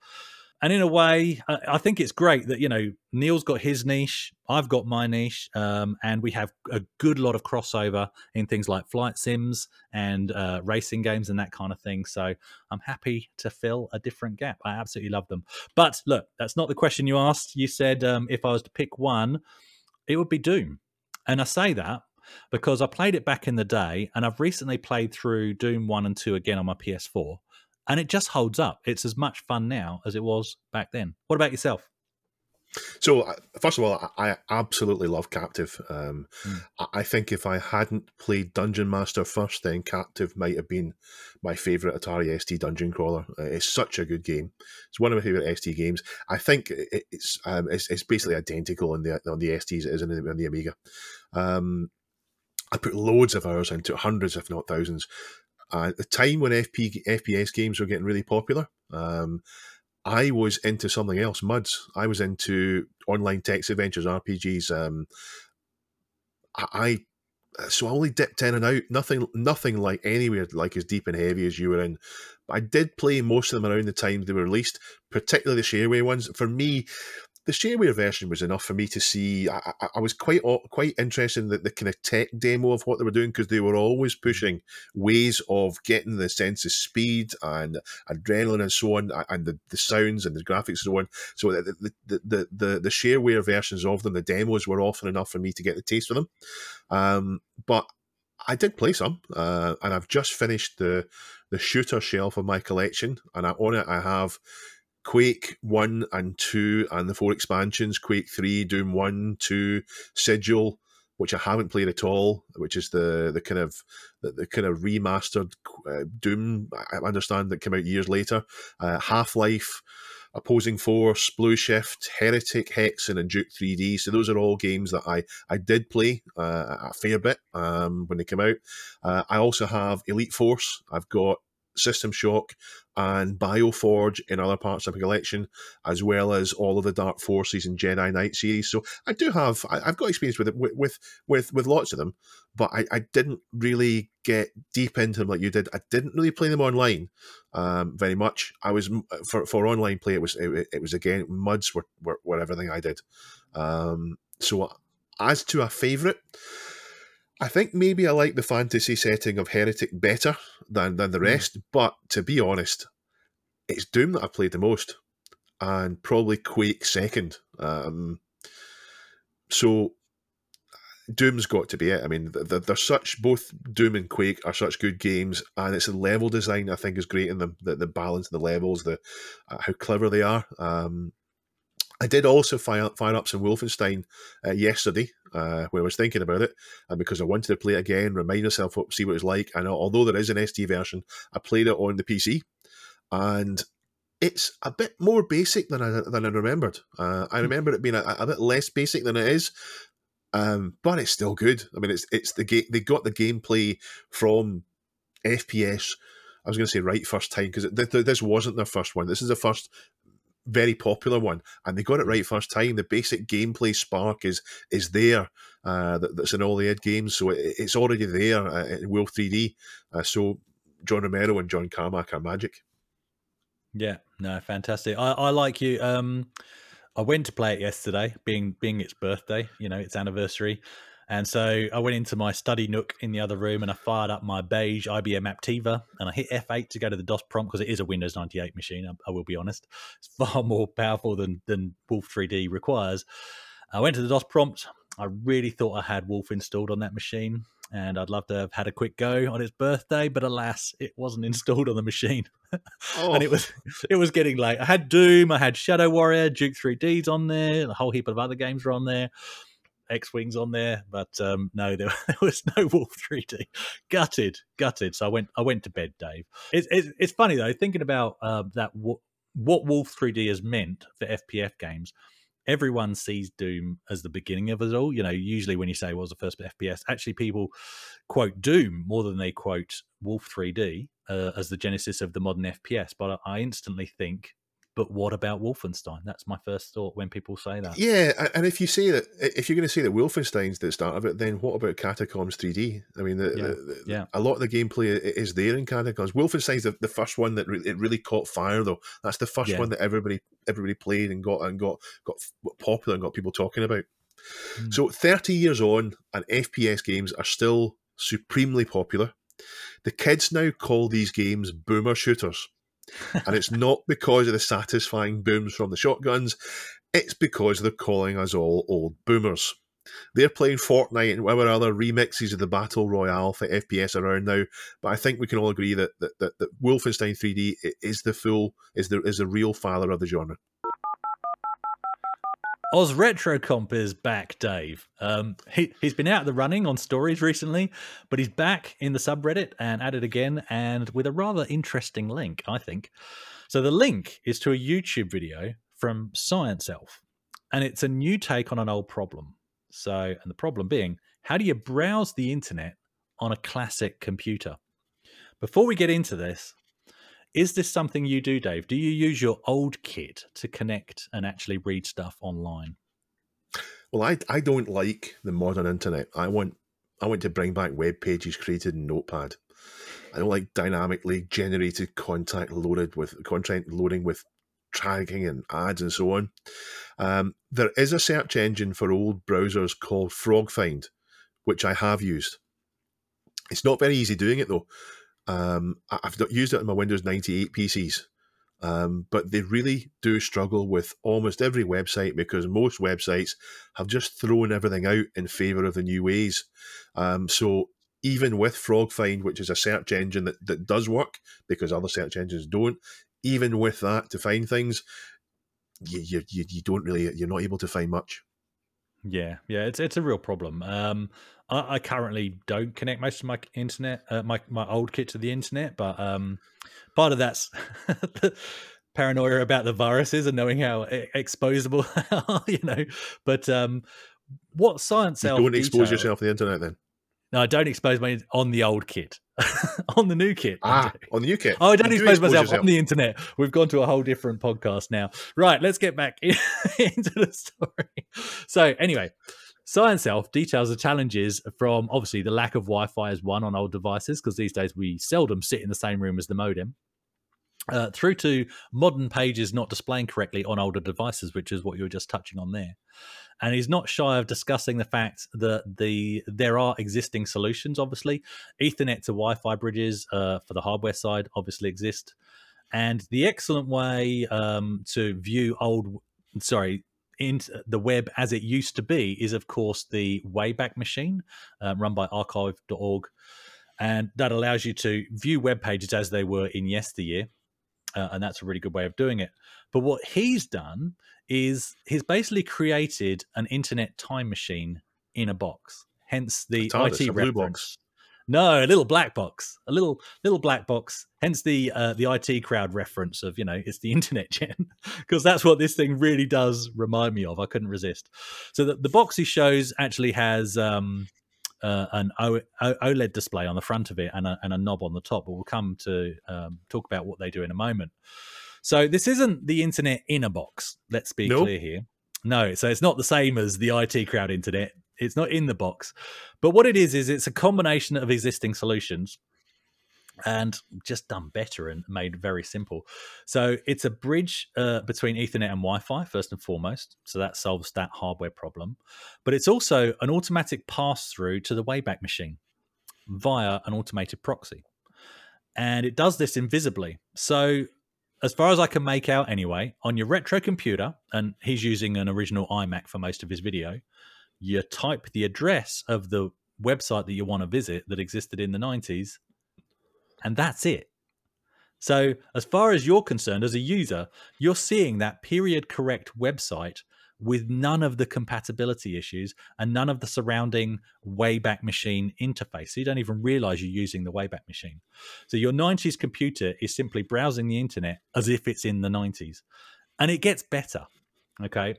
And in a way, I think it's great that you know Neil's got his niche, I've got my niche, um, and we have a good lot of crossover in things like flight sims and uh, racing games and that kind of thing. So I'm happy to fill a different gap. I absolutely love them. But look, that's not the question you asked. You said um, if I was to pick one, it would be Doom, and I say that because I played it back in the day, and I've recently played through Doom One and Two again on my PS4 and it just holds up. It's as much fun now as it was back then. What about yourself? So, uh, first of all, I absolutely love Captive. Um, mm. I think if I hadn't played Dungeon Master first, then Captive might have been my favourite Atari ST dungeon crawler. Uh, it's such a good game. It's one of my favourite ST games. I think it's um, it's, it's, basically identical on the on the STs as it is on the, Amiga. Um, I put loads of hours into hundreds, if not thousands. Uh, the time when FP, FPS games were getting really popular, um, I was into something else, MUDs. I was into online text adventures, RPGs. Um, I, so I only dipped in and out. Nothing, nothing like anywhere like as deep and heavy as you were in. But I did play most of them around the time they were released, particularly the shareware ones. For me, the shareware version was enough for me to see. I, I, I was quite quite interested in the, the, kind of tech demo of what they were doing because they were always mm-hmm. pushing ways of getting the sense of speed and adrenaline and so on, and the, the sounds and the graphics and so on. So the the, the the the shareware versions of them, the demos were often enough for me to get the taste of them. Um, but I did play some, uh, and I've just finished the the shooter shelf of my collection, and I, on it I have Quake 1 and 2 and the four expansions Quake 3, Doom 1, 2, Sigil, which I haven't played at all, which is the the kind of the, the kind of remastered uh, Doom I understand that came out years later. Uh, Half Life, Opposing Force, Blue Shift, Heretic, Hexen, and Duke 3D. So those are all games that I I did play uh, a fair bit um, when they came out. Uh, I also have Elite Force. I've got System Shock and Bioforge in other parts of the collection, as well as all of the Dark Forces and Jedi Knight series. So I do have I, have got experience with it with with with lots of them, but I, I didn't really get deep into them like you did. I didn't really play them online um, very much. I was for for online play. It was it, it was again muds were, were, were everything I did. Um, so as to a favorite. I think maybe I like the fantasy setting of Heretic better than than the hmm. rest, mm. but to be honest, it's Doom that I've played the most, and probably Quake second. Um, so Doom's got to be it. I mean, they're, they're, such both Doom and Quake are such good games, and it's the level design I think is great in them. The, the balance, of the levels, the uh, how clever they are. Um, I did also fire, fire up some Wolfenstein uh, yesterday uh, when I was thinking about it, and because I wanted to play it again, remind myself, what, see what it's like. And although there is an ST version, I played it on the PC, and it's a bit more basic than I than I remembered. Uh, I hmm. remember it being a, a, bit less basic than it is, um, but it's still good. I mean, it's it's the game. They got the gameplay from FPS. I was going to say right first time because this wasn't their first one. This is the first very popular one, and they got it right first time. The basic gameplay spark is is there. Uh, that, that's in all the id games, so it, it's already there uh, in Wolf 3D. Uh, so John Romero and John Carmack are magic. Yeah, no, fantastic. I, I like you. Um, I went to play it yesterday, being being its birthday, you know, its anniversary. And so I went into my study nook in the other room and I fired up my beige IBM Aptiva and I hit F8 to go to the DOS prompt because it is a Windows 98 machine. I, I, will be honest. It's far more powerful than, than Wolf 3D requires. I went to the DOS prompt. I really thought I had Wolf installed on that machine and I'd love to have had a quick go on its birthday, but alas, it wasn't installed on the machine. Oh. and it was it was getting late. I had Doom, I had Shadow Warrior, Duke 3Ds on there, a whole heap of other games were on there. X Wings on there, but um, no, there, there, was no Wolf 3D. Gutted, gutted. So I went, I went to bed, Dave. It's it's, funny though, thinking about uh, that what, what Wolf 3D has meant for FPF games. Everyone sees Doom as the beginning of it all. You know, usually when you say what was the first FPS, actually people quote Doom more than they quote Wolf 3D uh, as the genesis of the modern FPS. But I instantly think but what about Wolfenstein? That's my first thought when people say that. Yeah, and if you say that, if you're going to say that Wolfenstein's the start of it, then what about Catacombs 3D? I mean, the, yeah. The, the, yeah. a lot of the gameplay is there in Catacombs. Wolfenstein's the, the first one that re- it really caught fire, though. That's the first yeah. one that everybody everybody played and got and got got popular and got people talking about. Mm. So, 30 years on, and FPS games are still supremely popular. The kids now call these games boomer shooters and it's not because of the satisfying booms from the shotguns, it's because they're calling us all old boomers. They're playing Fortnite and whatever other remixes of the Battle Royale for FPS around now, but I think we can all agree that that, that, that Wolfenstein 3D is the full is the is the real father of the genre. Oz Retro Comp is back, Dave. Um, he, he's been out of the running on stories recently, but he's back in the subreddit and at it again, and with a rather interesting link, I think. So the link is to a YouTube video from Science Elf, and it's a new take on an old problem. So, and the problem being, how do you browse the internet on a classic computer? Before we get into this, is this something you do, Dave? Do you use your old kit to connect and actually read stuff online? Well, I I don't like the modern internet. I want I want to bring back web pages created in Notepad. I don't like dynamically generated content loaded with content loading with tracking and ads and so on. Um, there is a search engine for old browsers called FrogFind, which I have used. It's not very easy doing it though. Um, I've used it on my Windows 98 PCs, um, but they really do struggle with almost every website because most websites have just thrown everything out in favor of the new ways. Um, so even with FrogFind, which is a search engine that, that does work because other search engines don't, even with that to find things, you, you, you don't really, you're not able to find much. Yeah, yeah, it's it's a real problem. Um, I, I currently don't connect most of my internet, uh, my my old kit to the internet, but um, part of that's the paranoia about the viruses and knowing how exposable, you know. But um, what science? You don't expose yourself to the internet then. No, I don't expose my on the old kit. on the new kit. Ah, on the new kit. Oh, I don't expose, myself yourself. on the internet. We've gone to a whole different podcast now. Right, let's get back into the story. So, anyway, Science details the challenges from obviously the lack of Wi Fi as one on old devices, because these days we seldom sit in the same room as the modem. Uh, through to modern pages not displaying correctly on older devices, which is what you were just touching on there and he's not shy of discussing the fact that the there are existing solutions. Obviously, Ethernet to Wi-Fi bridges uh, for the hardware side obviously exist, and the excellent way um, to view old, sorry, in the web as it used to be is of course the Wayback Machine, uh, run by Archive.org, and that allows you to view web pages as they were in yesteryear, uh, and that's a really good way of doing it. But what he's done is he's basically created an internet time machine in a box. Hence the TARDIS, IT reference. No, a little black box, a little little black box. Hence the uh, the IT crowd reference of you know it's the internet gen because that's what this thing really does remind me of. I couldn't resist. So the, the box he shows actually has um, uh, an o- o- OLED display on the front of it and a, and a knob on the top. But we'll come to um, talk about what they do in a moment. So this isn't the internet in a box. Let's be Nope. clear here. No, so it's not the same as the IT crowd internet. It's not in the box. But what it is is it's a combination of existing solutions and just done better and made very simple. So it's a bridge uh, between Ethernet and Wi-Fi first and foremost. So that solves that hardware problem. But it's also an automatic pass through to the Wayback Machine via an automated proxy, and it does this invisibly. So as far as I can make out anyway, on your retro computer, and he's using an original iMac for most of his video, you type the address of the website that you want to visit that existed in the 90s, and that's it. So, as far as you're concerned as a user, you're seeing that period correct website with none of the compatibility issues and none of the surrounding Wayback Machine interface. So, you don't even realize you're using the Wayback Machine. So, your 90s computer is simply browsing the internet as if it's in the 90s. And it gets better. Okay.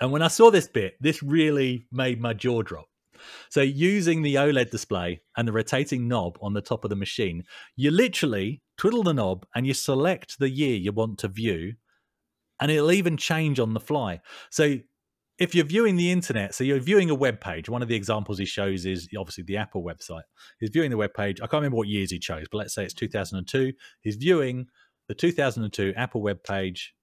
And when I saw this bit, this really made my jaw drop. So, using the OLED display and the rotating knob on the top of the machine, you literally twiddle the knob and you select the year you want to view, and it'll even change on the fly. So, if you're viewing the internet, so you're viewing a web page, one of the examples he shows is obviously the Apple website. He's viewing the web page. I can't remember what years he chose, but let's say it's 2002. He's viewing the 2002 Apple web page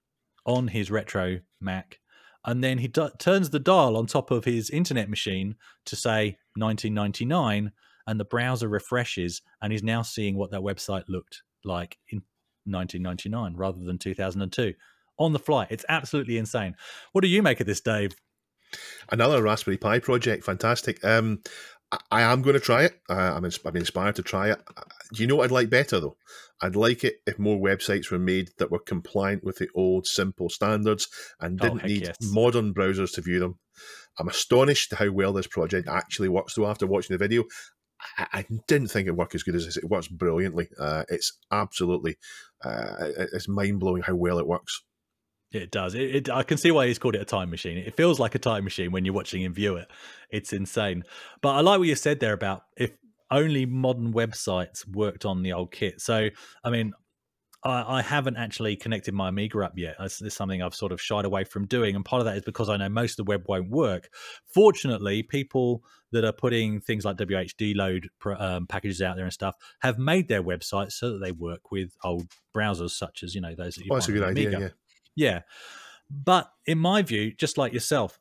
on his retro Mac and then he d- turns the dial on top of his internet machine to say 1999 and the browser refreshes and he's now seeing what that website looked like in 1999 rather than 2002 on the fly it's absolutely insane what do you make of this dave Another Raspberry Pi project, fantastic. Um, I, am going to try it. Uh, I'm ins- I'm inspired to try it. Do you know what I'd like better though? I'd like it if more websites were made that were compliant with the old simple standards and Oh, didn't heck need yes. modern browsers to view them. I'm astonished how well this project actually works though. After watching the video, I, I didn't think it worked as good as this. It works brilliantly. Uh, it's absolutely, uh, it's mind blowing how well it works. It does. It, it, I can see why he's called it a time machine. It feels like a time machine when you're watching him view it. It's insane. But I like what you said there about if only modern websites worked on the old kit. So, I mean, I, I haven't actually connected my Amiga up yet. This is something I've sort of shied away from doing. And part of that is because I know most of the web won't work. Fortunately, people that are putting things like WHDLoad um, packages out there and stuff have made their websites so that they work with old browsers such as, you know, those that you Oh, that's a good idea. Yeah. Yeah. But in my view, just like yourself,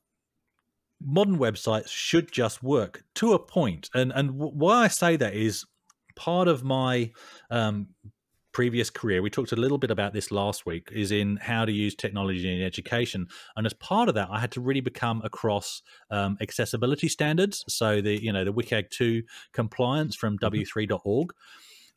modern websites should just work to a point. And and why I say that is part of my um, previous career. We talked a little bit about this last week. Is in how to use technology in education, and as part of that, I had to really become across um, accessibility standards. So the you know the WCAG two compliance from w3.org.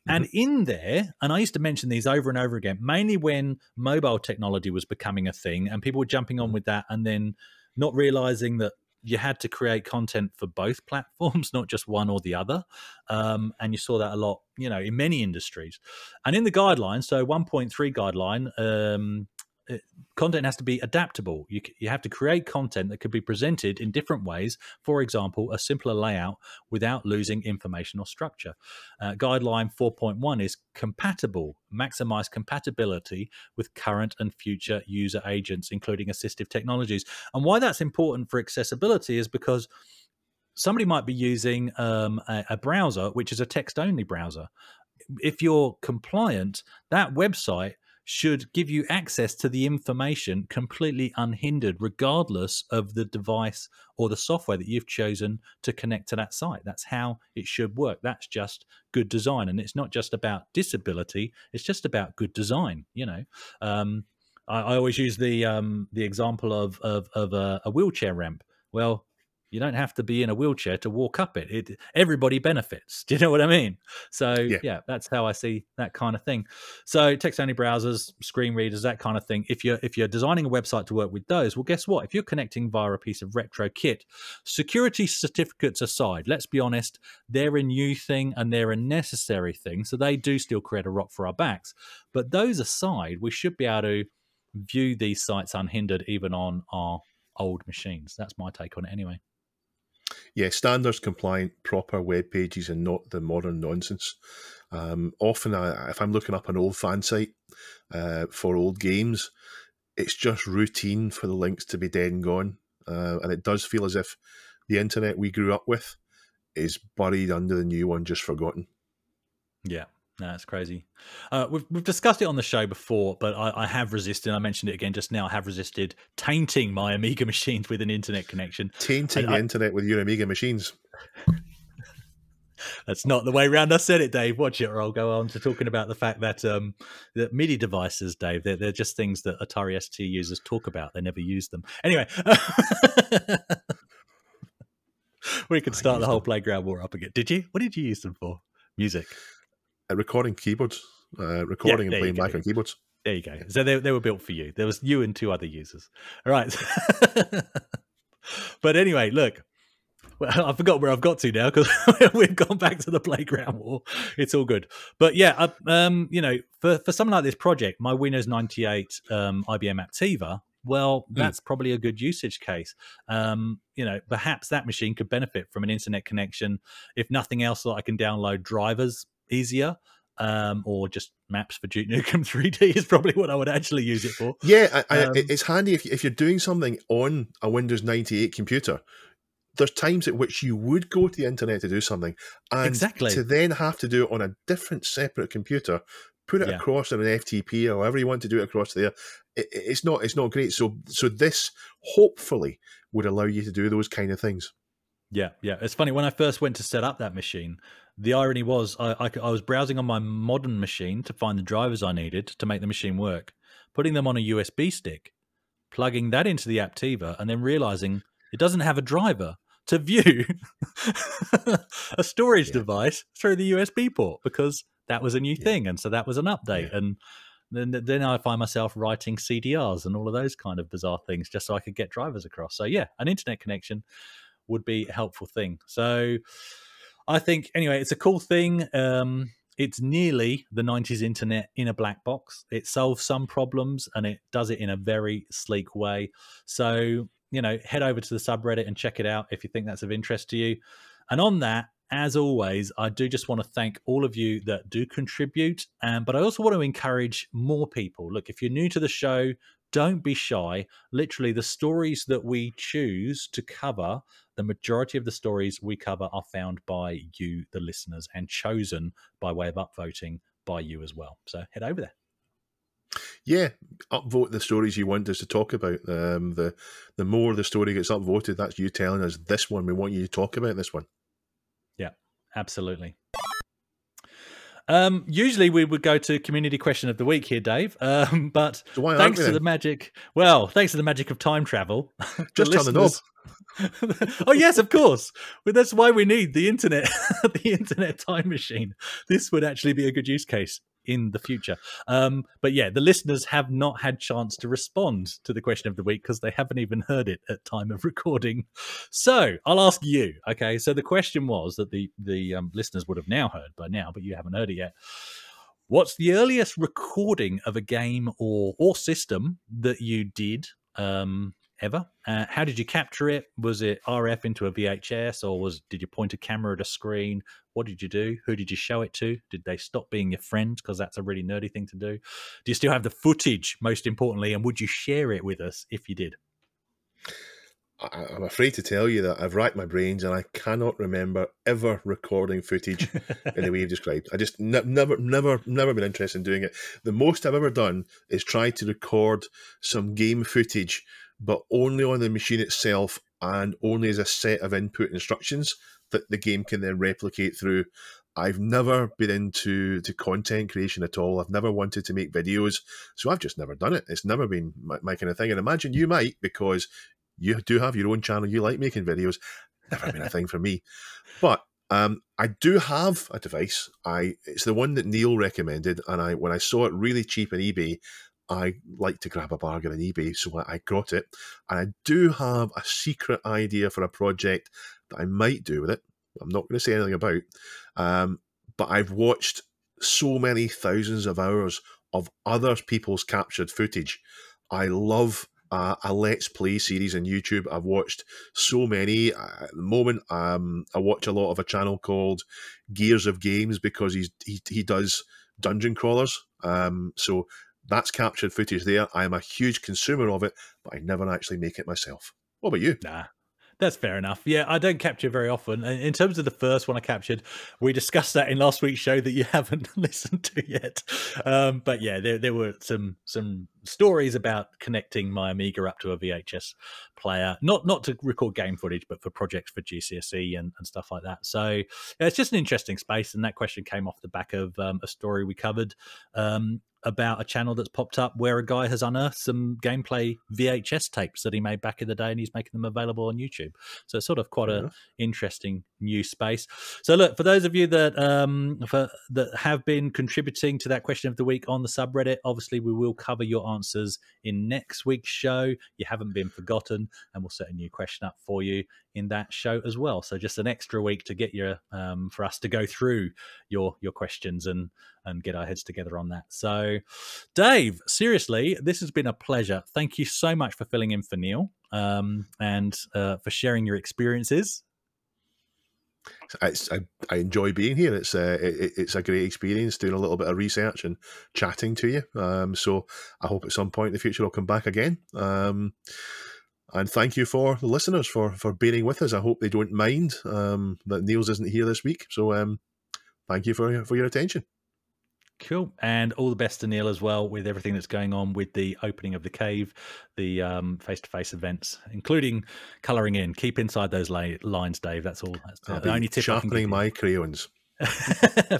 And in there, and I used to mention these over and over again, mainly when mobile technology was becoming a thing and people were jumping on with that and then not realizing that you had to create content for both platforms, not just one or the other. Um, and you saw that a lot, you know, in many industries. And in the guidelines, so 1.3 guideline, um, it- content has to be adaptable. You, you have to create content that could be presented in different ways. For example, a simpler layout without losing information or structure. Uh, guideline 4.1 is compatible, maximize compatibility with current and future user agents, including assistive technologies. And why that's important for accessibility is because somebody might be using um, a, a browser which is a text only browser. If you're compliant, that website should give you access to the information completely unhindered, regardless of the device or the software that you've chosen to connect to that site. That's how it should work. That's just good design. And it's not just about disability, it's just about good design, you know. Um, I, I always use the um, the example of of, of a, a wheelchair ramp. Well, you don't have to be in a wheelchair to walk up it. It everybody benefits. Do you know what I mean? So Yeah. yeah, that's how I see that kind of thing. So text only browsers, screen readers, that kind of thing. If you're if you're designing a website to work with those, well, guess what? If you're connecting via a piece of retro kit, security certificates aside, let's be honest, they're a new thing and they're a necessary thing. So they do still create a rock for our backs. But those aside, we should be able to view these sites unhindered even on our old machines. That's my take on it anyway. Yeah, standards compliant, proper web pages, and not the modern nonsense. Um, often, I, if I'm looking up an old fan site uh, for old games, it's just routine for the links to be dead and gone, uh, and it does feel as if the internet we grew up with is buried under the new one, just forgotten. Yeah. No, it's crazy. Uh, we've we've discussed it on the show before, but I, I have resisted. I mentioned it again just now. I have resisted tainting my Amiga machines with an internet connection. Tainting And the I- internet with your Amiga machines. That's not the way round I said it, Dave. Watch it, or I'll go on to talking about the fact that um, that MIDI devices, Dave, they're, they're just things that Atari ST users talk about. They never use them. Anyway, we could start the whole them. playground war up again. Did you? What did you use them for? Music. Uh, recording keyboards, uh, recording there and playing back on keyboards. There you go. So they, they were built for you. There was you and two other users. All right. but anyway, look, well, I forgot where I've got to now because we've gone back to the playground war. It's all good. But yeah, I, um, you know, for, for something like this project, my Windows 98 um, IBM Aptiva. well, that's probably a good usage case. Um, you know, perhaps that machine could benefit from an internet connection. If nothing else, that I can download drivers easier um, or just maps for Duke Nukem 3D is probably what I would actually use it for. Yeah, I, I, Um, it's handy if, if you're doing something on a Windows 98 computer. There's times at which you would go to the internet to do something, and Exactly. to then have to do it on a different, separate computer, put it Yeah. across on an FTP or however you want to do it across there. It, it's not, it's not great. So, so this hopefully would allow you to do those kind of things. Yeah, yeah. It's funny when I first went to set up that machine. The irony was I, I, I was browsing on my modern machine to find the drivers I needed to make the machine work, putting them on a USB stick, plugging that into the Aptiva, and then realizing it doesn't have a driver to view a storage Yeah. device through the USB port because that was a new Yeah. thing, and so that was an update. Yeah. And then then I find myself writing CDRs and all of those kind of bizarre things just so I could get drivers across. So yeah, an internet connection would be a helpful thing. So I think anyway, it's a cool thing. Um, it's nearly the 90s internet in a black box. It solves some problems and it does it in a very sleek way. So, you know, head over to the subreddit and check it out if you think that's of interest to you. And on that, as always, I do just want to thank all of you that do contribute. Um, but I also want to encourage more people. Look, if you're new to the show, don't be shy. Literally, the stories that we choose to cover, the majority of the stories we cover are found by you, the listeners, and chosen by way of upvoting by you as well. So head over there. Yeah, upvote the stories you want us to talk about. Um, the the more the story gets upvoted, that's you telling us this one. We want you to talk about this one. Yeah, absolutely. Um, usually we would go to community question of the week here, Dave. Um, but thanks to the magic, well, thanks to the magic of time travel, just turn the knob. oh yes, of course. Well, that's why we need the internet, the internet time machine. This would actually be a good use case in the future. Um, but yeah, the listeners have not had chance to respond to the question of the week because they haven't even heard it at time of recording. So I'll ask you. Okay, so the question was that the the um, listeners would have now heard by now, but you haven't heard it yet. What's the earliest recording of a game or or system that you did um, ever? Uh, how did you capture it? Was it RF into a VHS, or was did you point a camera at a screen? What did you do? Who did you show it to? Did they stop being your friends because that's a really nerdy thing to do? Do you still have the footage? Most importantly, and would you share it with us if you did? I, I'm afraid to tell you that I've racked my brains and I cannot remember ever recording footage in the way you've described. I just ne- never, never, never been interested in doing it. The most I've ever done is try to record some game footage, but only on the machine itself and only as a set of input instructions that the game can then replicate through. I've never been into to content creation at all. I've never wanted to make videos, so I've just never done it. It's never been my, my kind of thing. And imagine you might because you do have your own channel. You like making videos. Never been a thing for me. But um, I do have a device. I it's the one that Neil recommended, and I when I saw it really cheap on eBay, I like to grab a bargain on eBay, so I, got it. And I do have a secret idea for a project that I might do with it. I'm not going to say anything about. Um, but I've watched so many thousands of hours of other people's captured footage. I love uh, a Let's Play series on YouTube. I've watched so many. Uh, at the moment, um, I watch a lot of a channel called Gears of Games because he's he, he does dungeon crawlers. Um, so that's captured footage there. I am a huge consumer of it, but I never actually make it myself. What about you? Nah, that's fair enough. Yeah, I don't capture very often. In terms of the first one I captured, we discussed that in last week's show that you haven't listened to yet. Um, but yeah, there, there were some some stories about connecting my Amiga up to a VHS player, not not to record game footage, but for projects for GCSE and, and stuff like that. So yeah, it's just an interesting space, and that question came off the back of um, a story we covered um, about a channel that's popped up where a guy has unearthed some gameplay VHS tapes that he made back in the day, and he's making them available on YouTube. So it's sort of quite Yeah. a interesting new space. So look, for those of you that um for that have been contributing to that question of the week on the subreddit, obviously we will cover your answers in next week's show. You haven't been forgotten, and we'll set a new question up for you in that show as well. So just an extra week to get your um for us to go through your your questions and and get our heads together on that. So, Dave, seriously, this has been a pleasure. Thank you so much for filling in for Neil um, and uh, for sharing your experiences. It's, I, I enjoy being here. It's uh, it, it's a great experience doing a little bit of research and chatting to you. Um, so I hope at some point in the future I'll come back again. Um, and thank you for the listeners for for bearing with us. I hope they don't mind um, that Niels isn't here this week. So um, thank you for your- for your attention. Cool. And all the best to Neil as well with everything that's going on with the opening of the cave, the um, face-to-face events, including colouring in. Keep inside those la- lines, Dave. That's all. That's the be only tip I can give sharpening my crayons.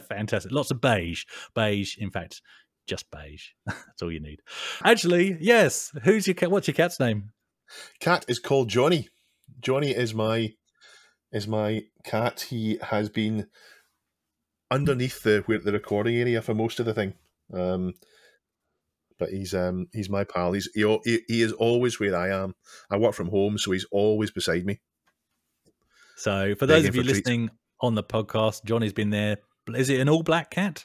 Fantastic. Lots of beige. Beige, in fact, just beige. That's all you need. Actually, yes. Who's your cat? What's your cat's name? Cat is called Johnny. Johnny is my is my cat. He has been underneath the where the recording area for most of the thing. Um, but he's um he's my pal. He's he, he, is always where I am. I work from home, so he's always beside me. So, for those of you for treats. listening on the podcast, Johnny's been there. Is it an all black cat?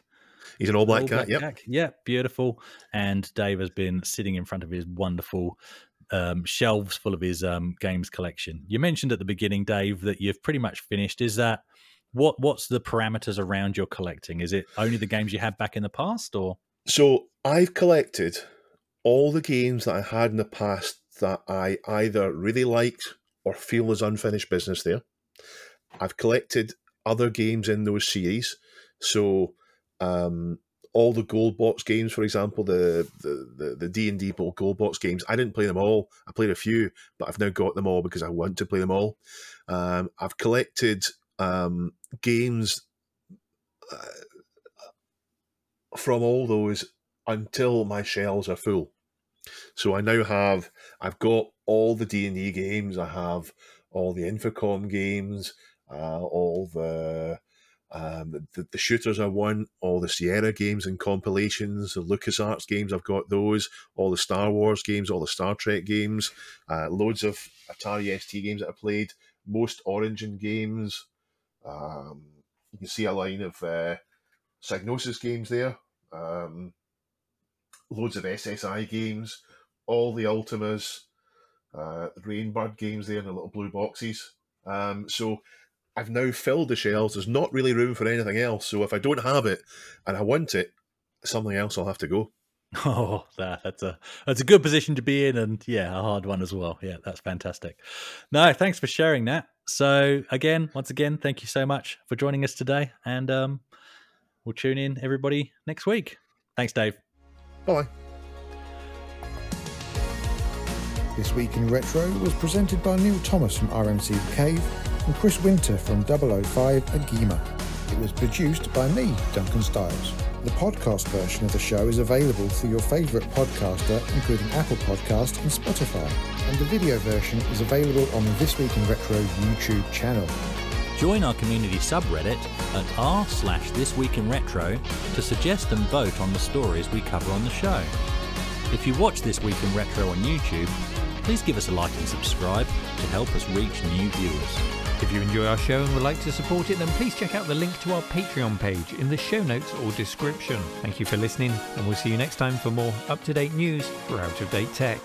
He's an all black All cat. Yep. cat. Yeah, beautiful. And Dave has been sitting in front of his wonderful um, shelves full of his um, games collection. You mentioned at the beginning, Dave, that you've pretty much finished. Is that what? What's the parameters around your collecting? Is it only the games you had back in the past, or So I've collected all the games that I had in the past that I either really liked or feel there's unfinished business there. I've collected other games in those series. So um, all the gold box games, for example, the the the, D and D gold box games. I didn't play them all. I played a few, but I've now got them all because I want to play them all. Um, I've collected um, games uh, from all those until my shelves are full. So I now have I've got all the D and D games. I have all the Infocom games, uh, all the um, the, the shooters I won, all the Sierra games and compilations, the LucasArts games. I've got those, all the Star Wars games, all the Star Trek games, uh, loads of Atari ST games that I played, most Origin games. Um, you can see a line of uh, Psygnosis games there. Um, loads of SSI games, all the Ultimas, uh, Rainbird games there in the little blue boxes. Um, so I've now filled the shelves. There's not really room for anything else. So if I don't have it and I want it, something else will have to go. Oh, that, that's a that's a good position to be in, and yeah, a hard one as well. Yeah, that's fantastic. No, thanks for sharing that. So again, once again, thank you so much for joining us today, and um, we'll tune in everybody next week. Thanks, Dave. Bye. This Week in Retro was presented by Neil Thomas from RMC The Cave and Chris Winter from 005 Agima. It was produced by me, Duncan Styles. The podcast version of the show is available through your favourite podcaster, including Apple Podcast and Spotify. And the video version is available on the This Week in Retro YouTube channel. Join our community subreddit at r slash this week in retro to suggest and vote on the stories we cover on the show. If you watch This Week in Retro on YouTube, please give us a like and subscribe to help us reach new viewers. If you enjoy our show and would like to support it, then please check out the link to our Patreon page in the show notes or description. Thank you for listening, and we'll see you next time for more up to date news for out of date tech.